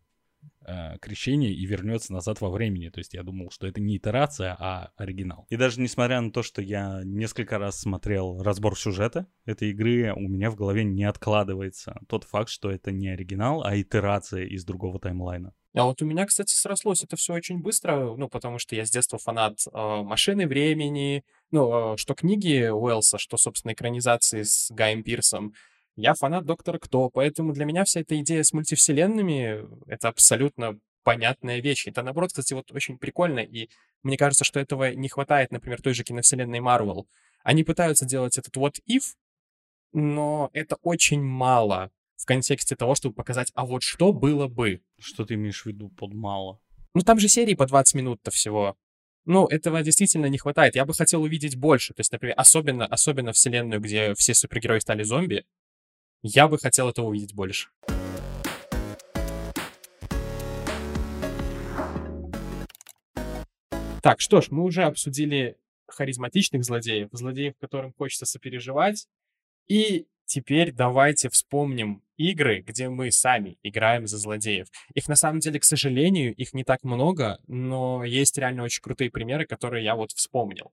э, крещение и вернется назад во времени. То есть я думал, что это не итерация, а оригинал. И даже несмотря на то, что я несколько раз смотрел разбор сюжета этой игры, у меня в голове не откладывается тот факт, что это не оригинал, а итерация из другого таймлайна. А вот у меня, кстати, срослось это все очень быстро, ну, потому что я с детства фанат э, «Машины времени», ну, э, что книги Уэллса, что, собственно, экранизации с Гаем Пирсом. Я фанат Доктора Кто, поэтому для меня вся эта идея с мультивселенными — это абсолютно понятная вещь. Это, наоборот, кстати, вот очень прикольно, и мне кажется, что этого не хватает, например, той же киновселенной Марвел. Они пытаются делать этот вот if, но это очень мало в контексте того, чтобы показать, а вот что было бы. Что ты имеешь в виду под мало? Ну, там же серии по 20 минут-то всего. Ну, этого действительно не хватает. Я бы хотел увидеть больше. То есть, например, особенно, особенно вселенную, где все супергерои стали зомби, я бы хотел этого увидеть больше. Так, что ж, мы уже обсудили харизматичных злодеев, злодеев, которым хочется сопереживать. И теперь давайте вспомним игры, где мы сами играем за злодеев. Их на самом деле, к сожалению, их не так много, но есть реально очень крутые примеры, которые я вот вспомнил.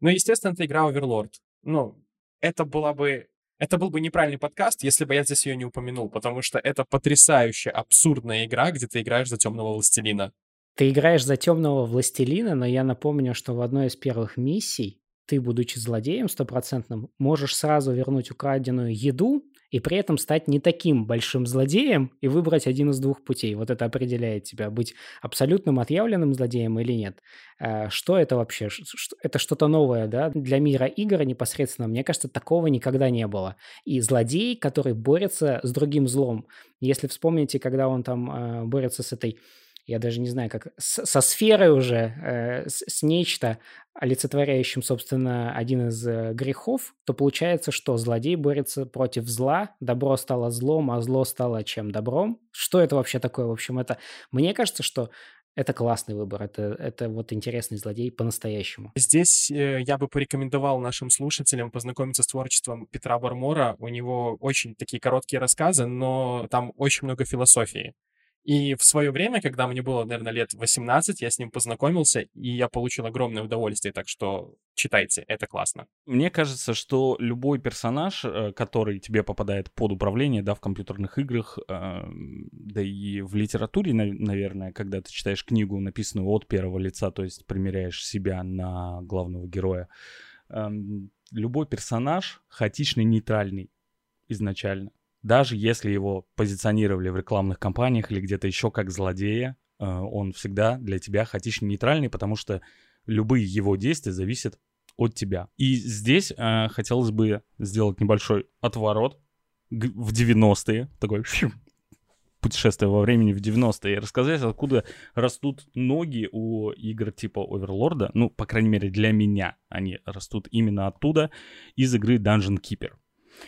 Ну, естественно, это игра Overlord. Ну, это была бы... Это был бы неправильный подкаст, если бы я здесь ее не упомянул, потому что это потрясающая, абсурдная игра, где ты играешь за темного властелина. Ты играешь за темного властелина, но я напомню, что в одной из первых миссий ты, будучи злодеем стопроцентным, можешь сразу вернуть украденную еду и при этом стать не таким большим злодеем и выбрать один из двух путей. Вот это определяет тебя, быть абсолютным отъявленным злодеем или нет. Э, что это вообще? Это что-то новое, да, для мира игр непосредственно. Мне кажется, такого никогда не было. И злодей, который борется с другим злом. Если вспомните, когда он там э, борется с этой я даже не знаю, как с, со сферой уже, э, с, с нечто, олицетворяющим, собственно, один из э, грехов, то получается, что злодей борется против зла, добро стало злом, а зло стало чем? Добром? Что это вообще такое? В общем, это... Мне кажется, что это классный выбор, это, это вот интересный злодей по-настоящему. Здесь э, я бы порекомендовал нашим слушателям познакомиться с творчеством Петра Бармора. У него очень такие короткие рассказы, но там очень много философии. И в свое время, когда мне было, наверное, лет 18, я с ним познакомился, и я получил огромное удовольствие, так что читайте, это классно. Мне кажется, что любой персонаж, э, который тебе попадает под управление, да, в компьютерных играх, э, да и в литературе, наверное, когда ты читаешь книгу, написанную от первого лица, то есть примеряешь себя на главного героя, эм, любой персонаж хаотичный, нейтральный изначально даже если его позиционировали в рекламных кампаниях или где-то еще как злодея, э, он всегда для тебя хаотично нейтральный, потому что любые его действия зависят от тебя. И здесь э, хотелось бы сделать небольшой отворот в 90-е, такой путешествие во времени в 90-е, и рассказать, откуда растут ноги у игр типа Оверлорда. Ну, по крайней мере, для меня они растут именно оттуда, из игры Dungeon Keeper.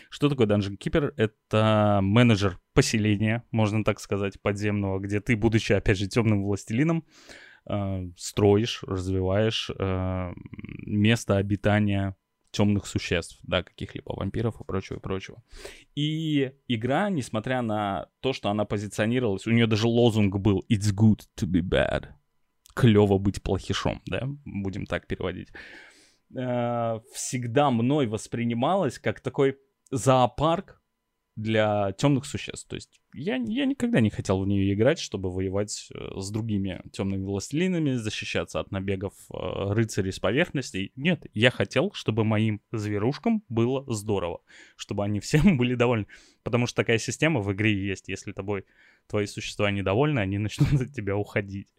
Что такое Dungeon Keeper? Это менеджер поселения, можно так сказать, подземного, где ты, будучи, опять же, темным властелином, э, строишь, развиваешь э, место обитания темных существ, да, каких-либо вампиров и прочего, и прочего. И игра, несмотря на то, что она позиционировалась, у нее даже лозунг был «It's good to be bad». Клево быть плохишом, да, будем так переводить. Э, всегда мной воспринималась как такой зоопарк для темных существ. То есть я, я никогда не хотел в нее играть, чтобы воевать э, с другими темными властелинами, защищаться от набегов э, рыцарей с поверхности. Нет, я хотел, чтобы моим зверушкам было здорово, чтобы они всем были довольны. Потому что такая система в игре есть. Если тобой твои существа недовольны, они начнут от тебя уходить.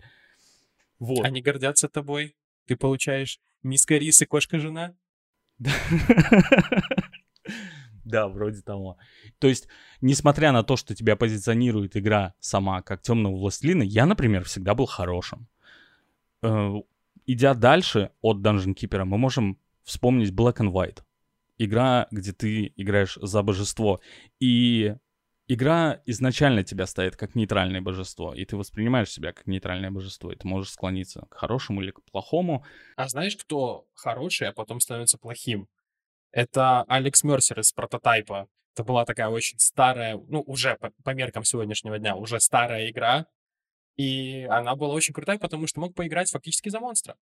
Вот. Они гордятся тобой. Ты получаешь миска рис и кошка-жена. Да, вроде того. То есть, несмотря на то, что тебя позиционирует игра сама как темного властелина, я, например, всегда был хорошим. Э, идя дальше от Dungeon Keeper, мы можем вспомнить Black and White. Игра, где ты играешь за божество. И игра изначально тебя ставит как нейтральное божество, и ты воспринимаешь себя как нейтральное божество, и ты можешь склониться к хорошему или к плохому. А знаешь, кто хороший, а потом становится плохим? Это Алекс Мерсер из прототайпа. Это была такая очень старая, ну, уже по, по меркам сегодняшнего дня, уже старая игра. И она была очень крутая, потому что мог поиграть фактически за монстра.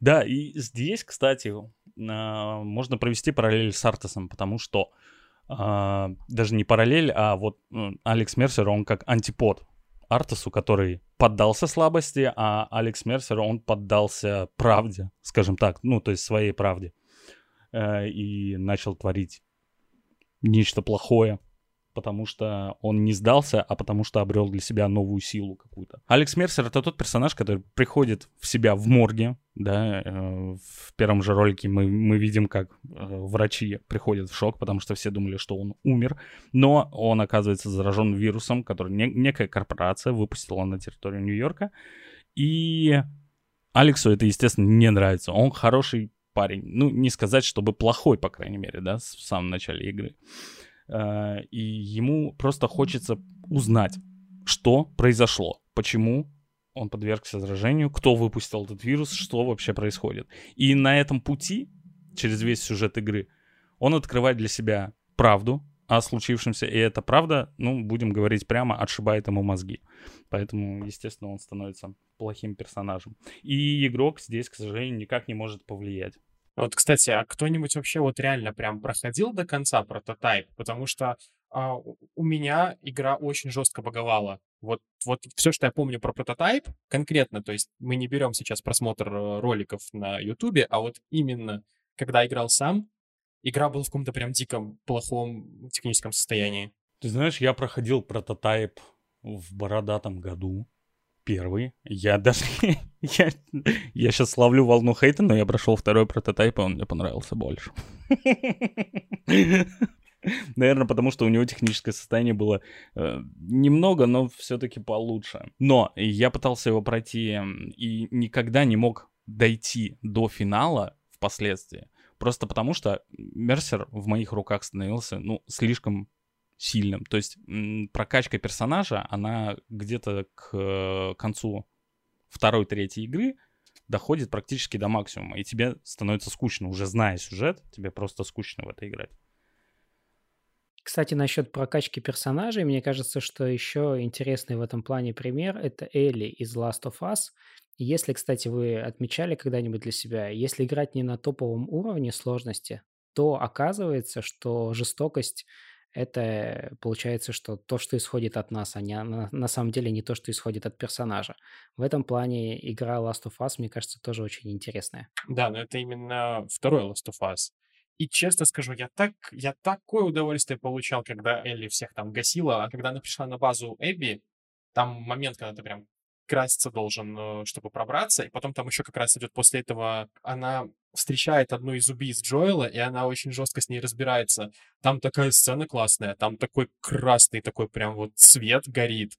Да, и здесь, кстати, а, можно провести параллель с Артасом, потому что а, даже не параллель, а вот Алекс Мерсер, он как антипод Артасу, который поддался слабости, а Алекс Мерсер, он поддался правде, скажем так, ну, то есть своей правде, э, и начал творить нечто плохое, потому что он не сдался, а потому что обрел для себя новую силу какую-то. Алекс Мерсер — это тот персонаж, который приходит в себя в морге, да, э, в первом же ролике мы, мы видим, как э, врачи приходят в шок, потому что все думали, что он умер, но он оказывается заражен вирусом, который не, некая корпорация выпустила на территорию Нью-Йорка, и Алексу это, естественно, не нравится. Он хороший парень. Ну, не сказать, чтобы плохой, по крайней мере, да, в самом начале игры. Э, и ему просто хочется узнать, что произошло, почему он подвергся заражению, кто выпустил этот вирус, что вообще происходит. И на этом пути, через весь сюжет игры, он открывает для себя правду о случившемся, и эта правда, ну, будем говорить прямо, отшибает ему мозги. Поэтому, естественно, он становится плохим персонажем. И игрок здесь, к сожалению, никак не может повлиять. Вот, кстати, а кто-нибудь вообще вот реально прям проходил до конца прототайп? Потому что а, у меня игра очень жестко боговала. Вот, вот все, что я помню про прототайп, конкретно, то есть мы не берем сейчас просмотр э, роликов на Ютубе, а вот именно когда играл сам, игра была в каком-то прям диком, плохом техническом состоянии. Ты знаешь, я проходил прототайп в бородатом году первый. Я даже... я, я сейчас ловлю волну хейта, но я прошел второй прототип, и он мне понравился больше. Наверное, потому что у него техническое состояние было э, немного, но все-таки получше. Но я пытался его пройти и никогда не мог дойти до финала впоследствии. Просто потому что Мерсер в моих руках становился, ну, слишком сильным. То есть прокачка персонажа, она где-то к э, концу второй, третьей игры доходит практически до максимума, и тебе становится скучно, уже зная сюжет, тебе просто скучно в это играть. Кстати, насчет прокачки персонажей, мне кажется, что еще интересный в этом плане пример — это Элли из Last of Us. Если, кстати, вы отмечали когда-нибудь для себя, если играть не на топовом уровне сложности, то оказывается, что жестокость это получается, что то, что исходит от нас, а не, на, самом деле не то, что исходит от персонажа. В этом плане игра Last of Us, мне кажется, тоже очень интересная. Да, но это именно второй Last of Us. И честно скажу, я так, я такое удовольствие получал, когда Элли всех там гасила, а когда она пришла на базу Эбби, там момент, когда ты прям краситься должен, э, чтобы пробраться. И потом там еще как раз идет после этого, она встречает одну из убийц Джоэла, и она очень жестко с ней разбирается. Там такая сцена классная, там такой красный такой прям вот цвет горит.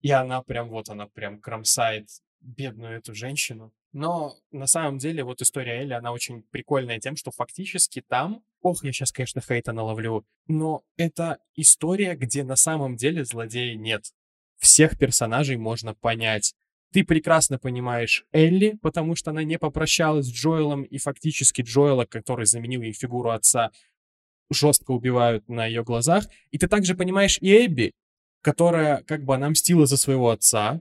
И она прям вот, она прям кромсает бедную эту женщину. Но на самом деле вот история Элли, она очень прикольная тем, что фактически там, ох, я сейчас, конечно, хейта наловлю, но это история, где на самом деле злодея нет всех персонажей можно понять. Ты прекрасно понимаешь Элли, потому что она не попрощалась с Джоэлом, и фактически Джоэла, который заменил ей фигуру отца, жестко убивают на ее глазах. И ты также понимаешь и Эбби, которая как бы она мстила за своего отца,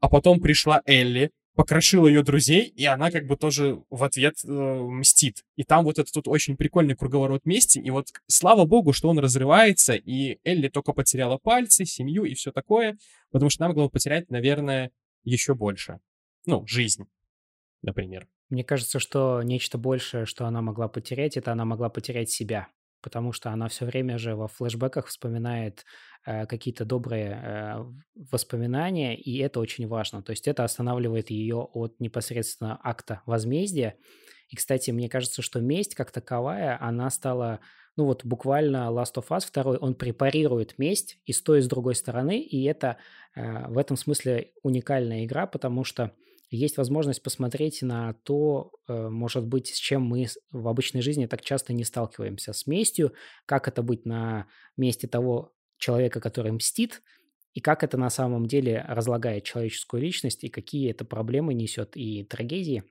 а потом пришла Элли, покрошил ее друзей, и она как бы тоже в ответ э, мстит. И там вот этот тут очень прикольный круговорот мести, и вот слава богу, что он разрывается, и Элли только потеряла пальцы, семью и все такое, потому что она могла потерять, наверное, еще больше. Ну, жизнь, например. Мне кажется, что нечто большее, что она могла потерять, это она могла потерять себя потому что она все время же во флешбеках вспоминает э, какие-то добрые э, воспоминания, и это очень важно. То есть это останавливает ее от непосредственно акта возмездия. И, кстати, мне кажется, что месть как таковая, она стала, ну вот буквально Last of Us 2, он препарирует месть и с той, и с другой стороны, и это э, в этом смысле уникальная игра, потому что есть возможность посмотреть на то, э, может быть, с чем мы в обычной жизни так часто не сталкиваемся, с местью, как это быть на месте того человека, который мстит, и как это на самом деле разлагает человеческую личность, и какие это проблемы несет и трагедии.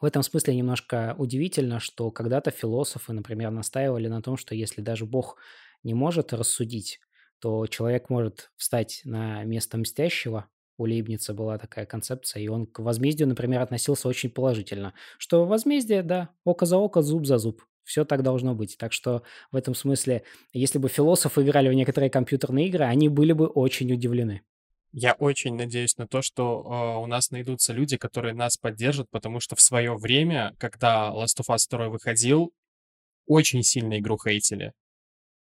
В этом смысле немножко удивительно, что когда-то философы, например, настаивали на том, что если даже Бог не может рассудить, то человек может встать на место мстящего. У Лейбница была такая концепция, и он к возмездию, например, относился очень положительно. Что возмездие, да, око за око, зуб за зуб. Все так должно быть. Так что в этом смысле, если бы философы играли в некоторые компьютерные игры, они были бы очень удивлены. Я очень надеюсь на то, что э, у нас найдутся люди, которые нас поддержат, потому что в свое время, когда Last of Us 2 выходил, очень сильно игру хейтили.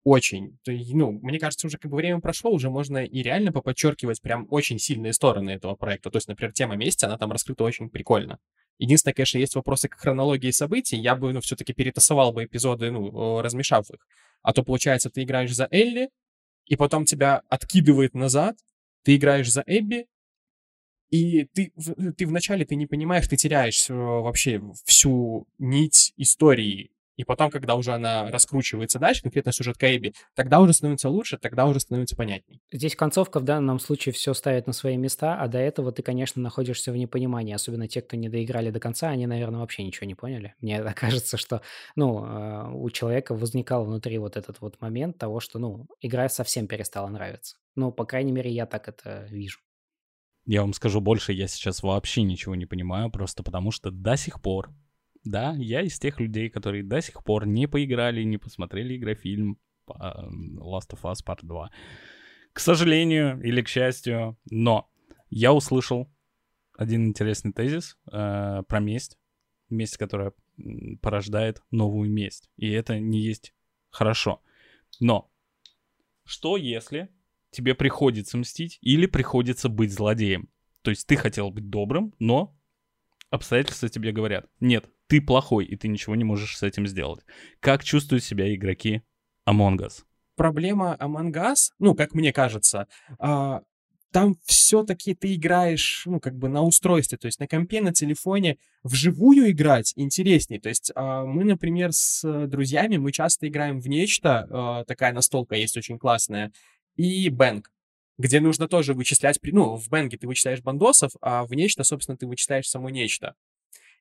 Очень. Ну, мне кажется, уже как бы время прошло, уже можно и реально поподчеркивать прям очень сильные стороны этого проекта. То есть, например, тема мести, она там раскрыта очень прикольно. Единственное, конечно, есть вопросы к хронологии событий. Я бы, ну, все-таки перетасовал бы эпизоды, ну, размешав их. А то, получается, ты играешь за Элли, и потом тебя откидывает назад, ты играешь за Эбби, и ты, ты вначале ты не понимаешь, ты теряешь э, вообще всю нить истории и потом, когда уже она раскручивается дальше, конкретно сюжет Кэйби, тогда уже становится лучше, тогда уже становится понятней. Здесь концовка в данном случае все ставит на свои места, а до этого ты, конечно, находишься в непонимании. Особенно те, кто не доиграли до конца, они, наверное, вообще ничего не поняли. Мне кажется, что, ну, э, у человека возникал внутри вот этот вот момент того, что, ну, игра совсем перестала нравиться. Ну, по крайней мере, я так это вижу. Я вам скажу больше, я сейчас вообще ничего не понимаю, просто потому что до сих пор да, я из тех людей, которые до сих пор не поиграли, не посмотрели игрофильм Last of Us Part 2. К сожалению или к счастью, но я услышал один интересный тезис э, про месть. Месть, которая порождает новую месть. И это не есть хорошо. Но что если тебе приходится мстить или приходится быть злодеем? То есть ты хотел быть добрым, но обстоятельства тебе говорят, нет, ты плохой, и ты ничего не можешь с этим сделать. Как чувствуют себя игроки Among Us? Проблема Among Us, ну, как мне кажется, а, там все-таки ты играешь, ну, как бы на устройстве, то есть на компе, на телефоне, вживую играть интереснее. То есть а, мы, например, с друзьями, мы часто играем в нечто, а, такая настолка есть очень классная, и Бэнк где нужно тоже вычислять, ну, в Бенге ты вычисляешь бандосов, а в нечто, собственно, ты вычисляешь само нечто.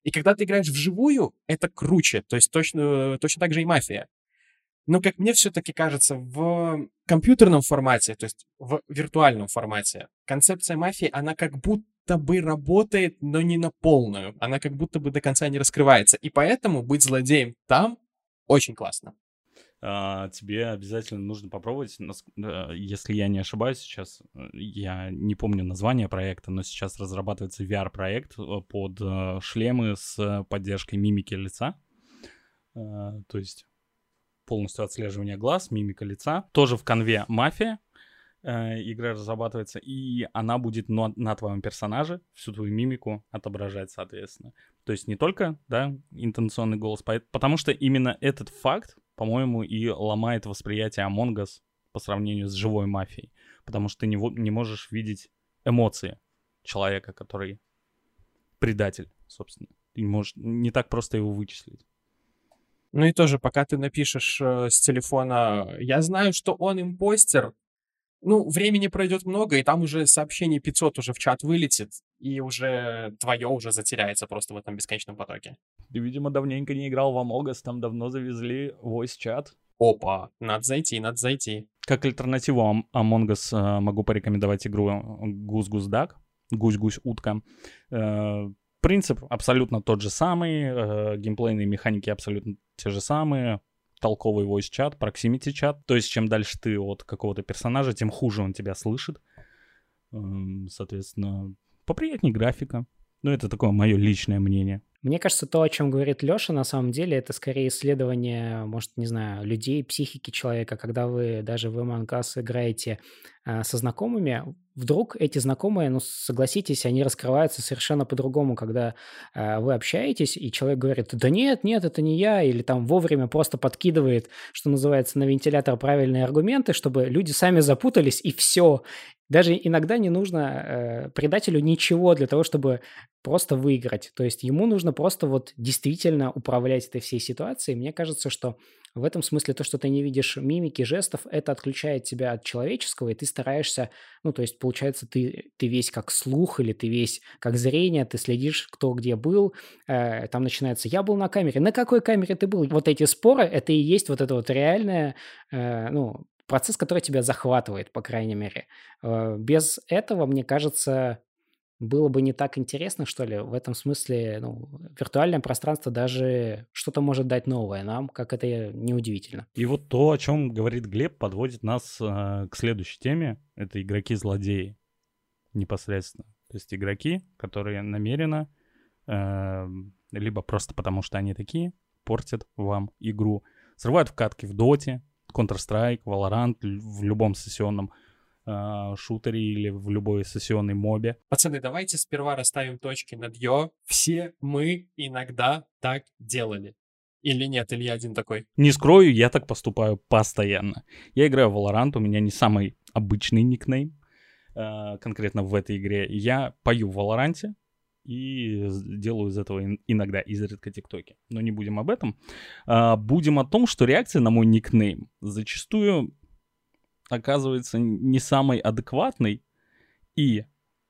И когда ты играешь вживую, это круче. То есть точно, точно так же и мафия. Но, как мне все-таки кажется, в компьютерном формате, то есть в виртуальном формате, концепция мафии, она как будто бы работает, но не на полную. Она как будто бы до конца не раскрывается. И поэтому быть злодеем там очень классно. А, тебе обязательно нужно попробовать, если я не ошибаюсь сейчас, э, я не помню название проекта, но сейчас разрабатывается VR-проект э, под э, шлемы с поддержкой мимики лица, то есть полностью отслеживание глаз, мимика лица. Тоже в конве «Мафия», игра разрабатывается, и она будет на, на твоем персонаже всю твою мимику отображать, соответственно. То есть не только, да, интонационный голос, потому что именно этот факт по-моему, и ломает восприятие Among Us по сравнению с живой мафией. Потому что ты не, не можешь видеть эмоции человека, который предатель, собственно. Ты не, можешь, не так просто его вычислить. Ну и тоже, пока ты напишешь э, с телефона, я знаю, что он импостер, ну, времени пройдет много, и там уже сообщение 500 уже в чат вылетит, и уже твое уже затеряется просто в этом бесконечном потоке. Ты, видимо, давненько не играл в Among Us, там давно завезли voice чат. Опа, надо зайти, надо зайти. Как альтернативу Among Us э, могу порекомендовать игру Goose Goose Duck, Гусь-Гусь-Утка. Э, принцип абсолютно тот же самый, э, геймплейные механики абсолютно те же самые, только voice чат, proximity чат. То есть, чем дальше ты от какого-то персонажа, тем хуже он тебя слышит. Эм, соответственно, поприятнее графика. Ну, это такое мое личное мнение. Мне кажется, то, о чем говорит Леша, на самом деле, это скорее исследование, может, не знаю, людей, психики человека, когда вы даже в Among Us играете со знакомыми, вдруг эти знакомые, ну, согласитесь, они раскрываются совершенно по-другому, когда э, вы общаетесь, и человек говорит, да нет, нет, это не я, или там вовремя просто подкидывает, что называется, на вентилятор правильные аргументы, чтобы люди сами запутались, и все. Даже иногда не нужно э, предателю ничего для того, чтобы просто выиграть. То есть ему нужно просто вот действительно управлять этой всей ситуацией. Мне кажется, что в этом смысле то, что ты не видишь мимики, жестов, это отключает тебя от человеческого, и ты стараешься, ну, то есть, получается, ты, ты весь как слух или ты весь как зрение, ты следишь, кто где был, э, там начинается «я был на камере». На какой камере ты был? Вот эти споры, это и есть вот это вот реальное, э, ну, процесс, который тебя захватывает, по крайней мере. Э, без этого, мне кажется, было бы не так интересно, что ли. В этом смысле, ну, виртуальное пространство даже что-то может дать новое нам, как это неудивительно. И вот то, о чем говорит Глеб, подводит нас э, к следующей теме. Это игроки-злодеи непосредственно. То есть игроки, которые намеренно, э, либо просто потому, что они такие, портят вам игру. Срывают вкатки в Доте, Counter-Strike, Valorant, в любом сессионном э, шутере или в любой сессионной мобе. Пацаны, давайте сперва расставим точки над «ё». Все мы иногда так делали. Или нет, или я один такой? Не скрою, я так поступаю постоянно. Я играю в Valorant, у меня не самый обычный никнейм, э, конкретно в этой игре. Я пою в Valorant, и делаю из этого иногда изредка тиктоки. Но не будем об этом. А, будем о том, что реакция на мой никнейм зачастую оказывается не самой адекватной, и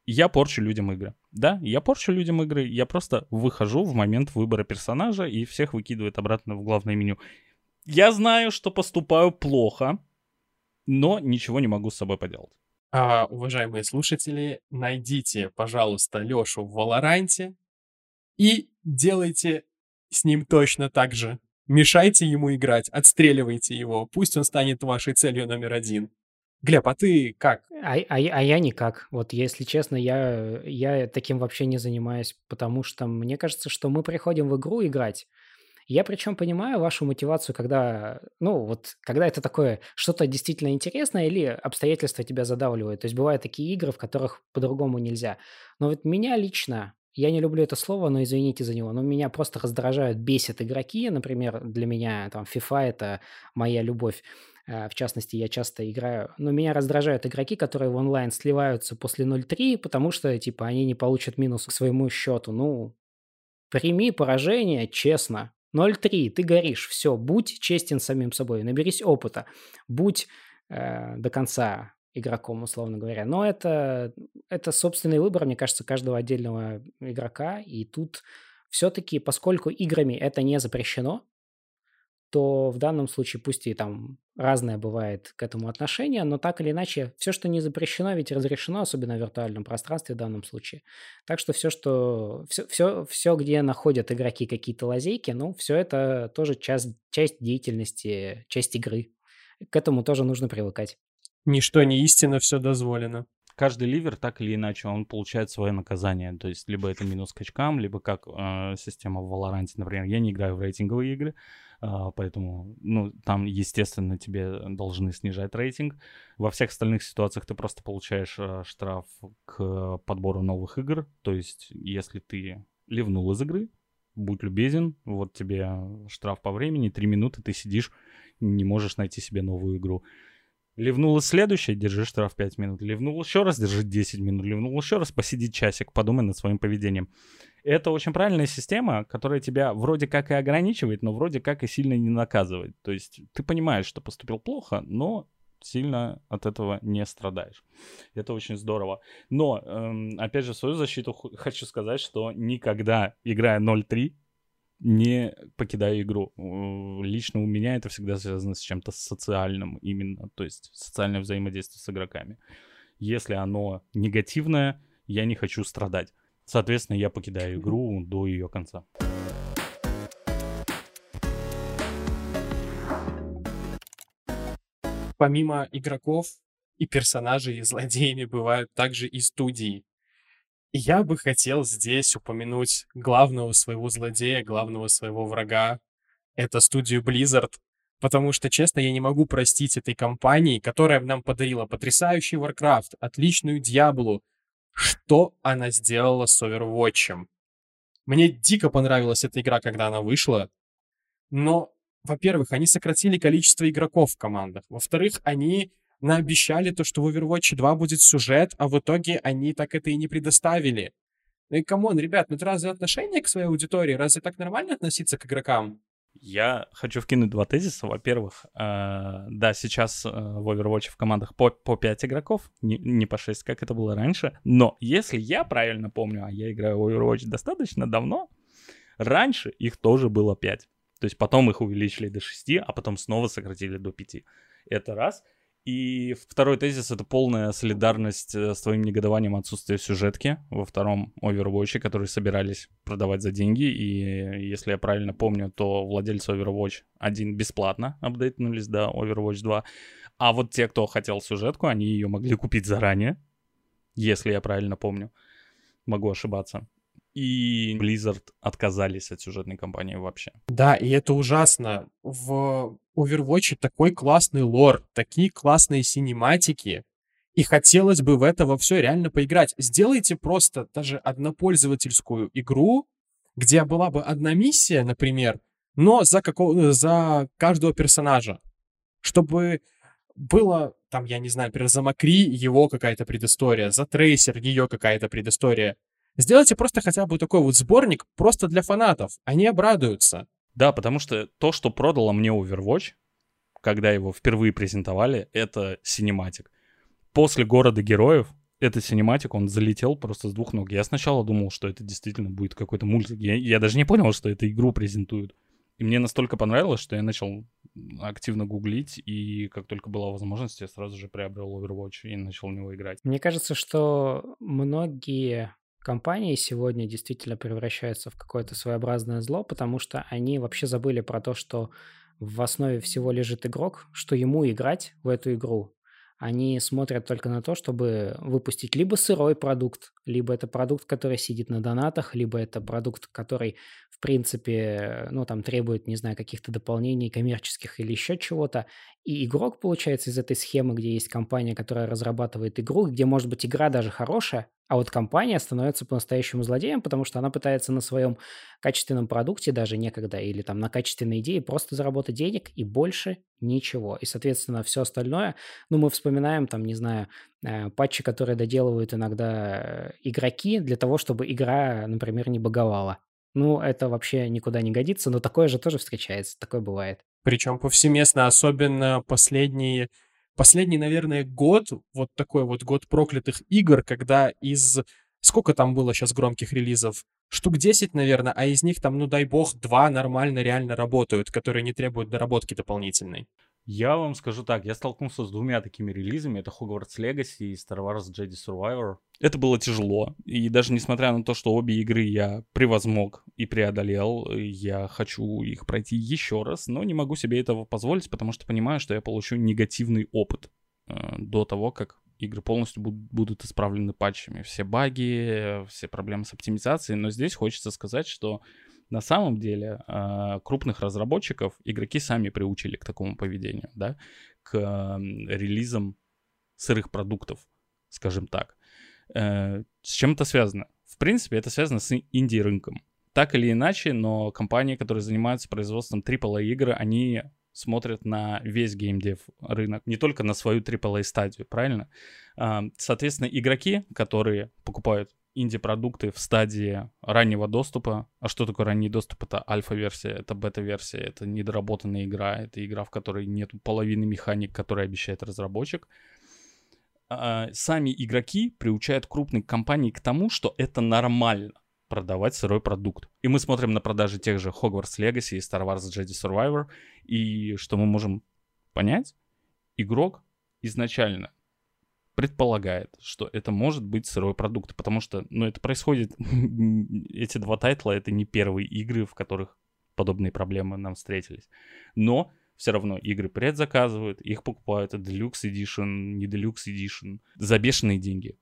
я порчу людям игры. Да, я порчу людям игры, я просто выхожу в момент выбора персонажа и всех выкидывает обратно в главное меню. Я знаю, что поступаю плохо, но ничего не могу с собой поделать. А, уважаемые слушатели, найдите, пожалуйста, Лешу в Валоранте и делайте с ним точно так же. Мешайте ему играть, отстреливайте его, пусть он станет вашей целью номер один. Глеб, а ты как? А, а, а я никак. Вот если честно, я, я таким вообще не занимаюсь, потому что мне кажется, что мы приходим в игру играть, я причем понимаю вашу мотивацию, когда, ну, вот, когда это такое что-то действительно интересное или обстоятельства тебя задавливают. То есть бывают такие игры, в которых по-другому нельзя. Но вот меня лично, я не люблю это слово, но извините за него, но меня просто раздражают, бесят игроки. Например, для меня там FIFA – это моя любовь. Э, в частности, я часто играю. Но меня раздражают игроки, которые в онлайн сливаются после 0.3, потому что, типа, они не получат минус к своему счету. Ну, прими поражение честно. 0,3, ты горишь, все, будь честен самим собой, наберись опыта, будь э, до конца игроком, условно говоря. Но это, это собственный выбор, мне кажется, каждого отдельного игрока, и тут все-таки, поскольку играми это не запрещено, то в данном случае пусть и там разное бывает к этому отношение, но так или иначе, все, что не запрещено, ведь разрешено, особенно в виртуальном пространстве в данном случае. Так что все, что все, все, все где находят игроки какие-то лазейки, ну, все это тоже часть, часть деятельности, часть игры. К этому тоже нужно привыкать. Ничто не истина, все дозволено каждый ливер так или иначе он получает свое наказание. То есть либо это минус к очкам, либо как э, система в Valorant, например. Я не играю в рейтинговые игры, а, поэтому, ну, там, естественно, тебе должны снижать рейтинг. Во всех остальных ситуациях ты просто получаешь а, штраф к подбору новых игр. То есть, если ты ливнул из игры, будь любезен, вот тебе штраф по времени, 3 минуты ты сидишь, не можешь найти себе новую игру. Ливнул следующее, держи штраф 5 минут. Ливнул еще раз, держи 10 минут. Ливнул еще раз, посиди часик, подумай над своим поведением. Это очень правильная система, которая тебя вроде как и ограничивает, но вроде как и сильно не наказывает. То есть ты понимаешь, что поступил плохо, но сильно от этого не страдаешь. Это очень здорово. Но, эм, опять же, свою защиту хочу сказать, что никогда, играя 0-3, не покидаю игру. Лично у меня это всегда связано с чем-то социальным именно, то есть социальное взаимодействие с игроками. Если оно негативное, я не хочу страдать. Соответственно, я покидаю игру до ее конца. Помимо игроков и персонажей, и злодеями бывают также и студии. Я бы хотел здесь упомянуть главного своего злодея, главного своего врага. Это студию Blizzard. Потому что, честно, я не могу простить этой компании, которая нам подарила потрясающий Warcraft, отличную Diablo. Что она сделала с Overwatch? Мне дико понравилась эта игра, когда она вышла. Но, во-первых, они сократили количество игроков в командах. Во-вторых, они наобещали то, что в Overwatch 2 будет сюжет, а в итоге они так это и не предоставили. Ну и come on, ребят, ну это разве отношение к своей аудитории? Разве так нормально относиться к игрокам? Я хочу вкинуть два тезиса. Во-первых, э, да, сейчас э, в Overwatch в командах по, по 5 игроков, не, не по 6, как это было раньше. Но если я правильно помню, а я играю в Overwatch достаточно давно, раньше их тоже было 5. То есть потом их увеличили до 6, а потом снова сократили до 5. Это раз. И второй тезис — это полная солидарность э, с твоим негодованием отсутствия сюжетки во втором Overwatch, которые собирались продавать за деньги. И если я правильно помню, то владельцы Overwatch 1 бесплатно апдейтнулись до Overwatch 2. А вот те, кто хотел сюжетку, они ее могли купить заранее, если я правильно помню. Могу ошибаться и Blizzard отказались от сюжетной кампании вообще. Да, и это ужасно. В Overwatch такой классный лор, такие классные синематики, и хотелось бы в это во все реально поиграть. Сделайте просто даже однопользовательскую игру, где была бы одна миссия, например, но за, какого, за каждого персонажа. Чтобы было, там, я не знаю, например, за Макри его какая-то предыстория, за Трейсер ее какая-то предыстория. Сделайте просто хотя бы такой вот сборник просто для фанатов. Они обрадуются. Да, потому что то, что продало мне Overwatch, когда его впервые презентовали, это синематик. После города героев этот синематик, он залетел просто с двух ног. Я сначала думал, что это действительно будет какой-то мультик. Я, я даже не понял, что это игру презентуют. И мне настолько понравилось, что я начал активно гуглить, и как только была возможность, я сразу же приобрел Overwatch и начал в него играть. Мне кажется, что многие компании сегодня действительно превращаются в какое-то своеобразное зло, потому что они вообще забыли про то, что в основе всего лежит игрок, что ему играть в эту игру. Они смотрят только на то, чтобы выпустить либо сырой продукт, либо это продукт, который сидит на донатах, либо это продукт, который, в принципе, ну, там требует, не знаю, каких-то дополнений коммерческих или еще чего-то. И игрок, получается, из этой схемы, где есть компания, которая разрабатывает игру, где, может быть, игра даже хорошая, а вот компания становится по-настоящему злодеем, потому что она пытается на своем качественном продукте даже некогда или там на качественной идее просто заработать денег и больше ничего. И, соответственно, все остальное, ну, мы вспоминаем там, не знаю, э, патчи, которые доделывают иногда э, игроки для того, чтобы игра, например, не баговала. Ну, это вообще никуда не годится, но такое же тоже встречается, такое бывает. Причем повсеместно, особенно последние последний, наверное, год, вот такой вот год проклятых игр, когда из... Сколько там было сейчас громких релизов? Штук 10, наверное, а из них там, ну дай бог, два нормально реально работают, которые не требуют доработки дополнительной. Я вам скажу так, я столкнулся с двумя такими релизами, это Hogwarts Legacy и Star Wars Jedi Survivor. Это было тяжело, и даже несмотря на то, что обе игры я превозмог и преодолел, я хочу их пройти еще раз, но не могу себе этого позволить, потому что понимаю, что я получу негативный опыт э, до того, как игры полностью будут, будут исправлены патчами. Все баги, все проблемы с оптимизацией, но здесь хочется сказать, что на самом деле а, крупных разработчиков игроки сами приучили к такому поведению, да, к релизам сырых продуктов, скажем так. Э, с чем это связано? В принципе, это связано с инди-рынком. Так или иначе, но компании, которые занимаются производством AAA игры, они смотрят на весь геймдев рынок, не только на свою AAA стадию, правильно? Соответственно, игроки, которые покупают инди-продукты в стадии раннего доступа. А что такое ранний доступ? Это альфа-версия, это бета-версия, это недоработанная игра, это игра, в которой нет половины механик, которые обещает разработчик. А, сами игроки приучают крупные компании к тому, что это нормально продавать сырой продукт. И мы смотрим на продажи тех же Hogwarts Legacy и Star Wars Jedi Survivor, и что мы можем понять? Игрок изначально предполагает, что это может быть сырой продукт, потому что, ну, это происходит, эти два тайтла, это не первые игры, в которых подобные проблемы нам встретились. Но все равно игры предзаказывают, их покупают, это Deluxe Edition, не Deluxe Edition, за бешеные деньги.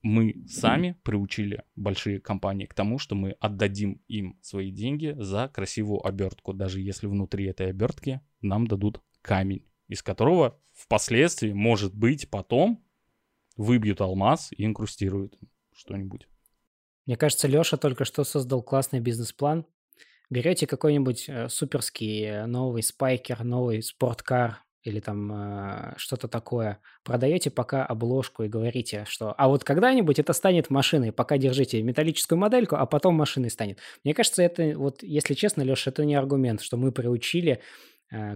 Мы сами приучили большие компании к тому, что мы отдадим им свои деньги за красивую обертку, даже если внутри этой обертки нам дадут камень, из которого впоследствии, может быть, потом выбьют алмаз и инкрустируют что-нибудь. Мне кажется, Леша только что создал классный бизнес-план. Берете какой-нибудь э, суперский э, новый спайкер, новый спорткар, или там э, что-то такое, продаете пока обложку и говорите, что а вот когда-нибудь это станет машиной, пока держите металлическую модельку, а потом машиной станет. Мне кажется, это вот, если честно, Леша, это не аргумент, что мы приучили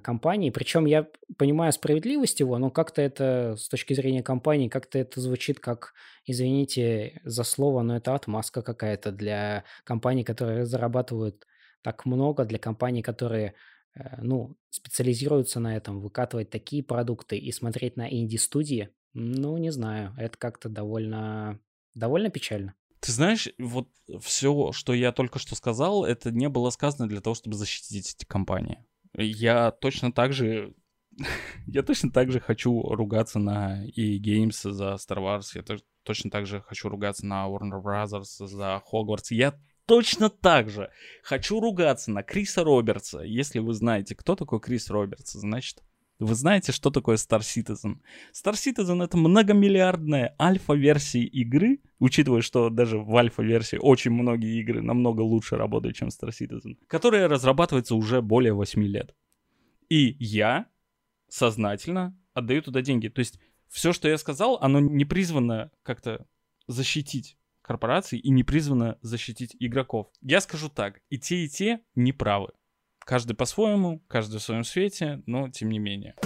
компании, причем я понимаю справедливость его, но как-то это с точки зрения компании, как-то это звучит как, извините за слово, но это отмазка какая-то для компаний, которые зарабатывают так много, для компаний, которые Э, ну, специализируются на этом, выкатывать такие продукты и смотреть на инди-студии, ну, не знаю, это как-то довольно, довольно печально. Ты знаешь, вот все, что я только что сказал, это не было сказано для того, чтобы защитить эти компании. Я точно так же я точно так же хочу ругаться на EA Games за Star Wars, я точно так же хочу ругаться на Warner Brothers за Hogwarts. Я точно так же хочу ругаться на Криса Робертса. Если вы знаете, кто такой Крис Робертс, значит, вы знаете, что такое Star Citizen. Star Citizen — это многомиллиардная альфа-версия игры, учитывая, что даже в альфа-версии очень многие игры намного лучше работают, чем Star Citizen, которая разрабатывается уже более 8 лет. И я сознательно отдаю туда деньги. То есть все, что я сказал, оно не призвано как-то защитить корпораций и не призвана защитить игроков. Я скажу так, и те, и те не правы. Каждый по-своему, каждый в своем свете, но тем не менее.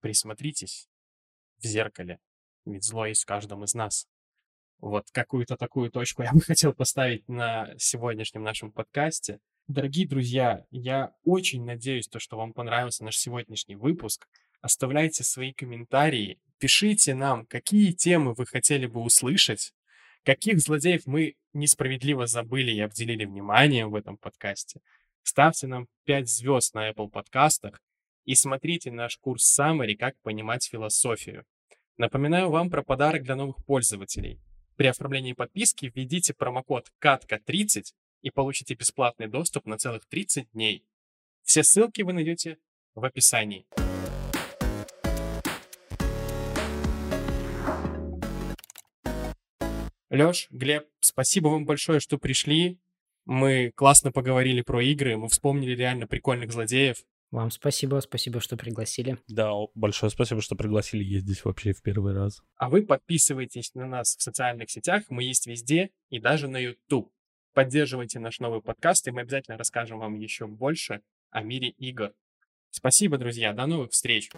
Присмотритесь в зеркале, ведь зло есть в каждом из нас. Вот какую-то такую точку я бы хотел поставить на сегодняшнем нашем подкасте. Дорогие друзья, я очень надеюсь, то, что вам понравился наш сегодняшний выпуск оставляйте свои комментарии, пишите нам, какие темы вы хотели бы услышать, каких злодеев мы несправедливо забыли и обделили вниманием в этом подкасте. Ставьте нам 5 звезд на Apple подкастах и смотрите наш курс Summary «Как понимать философию». Напоминаю вам про подарок для новых пользователей. При оформлении подписки введите промокод КАТКА30 и получите бесплатный доступ на целых 30 дней. Все ссылки вы найдете в описании. Лёш, Глеб, спасибо вам большое, что пришли. Мы классно поговорили про игры, мы вспомнили реально прикольных злодеев. Вам спасибо, спасибо, что пригласили. Да, большое спасибо, что пригласили ездить вообще в первый раз. А вы подписывайтесь на нас в социальных сетях, мы есть везде и даже на YouTube. Поддерживайте наш новый подкаст, и мы обязательно расскажем вам еще больше о мире игр. Спасибо, друзья, до новых встреч!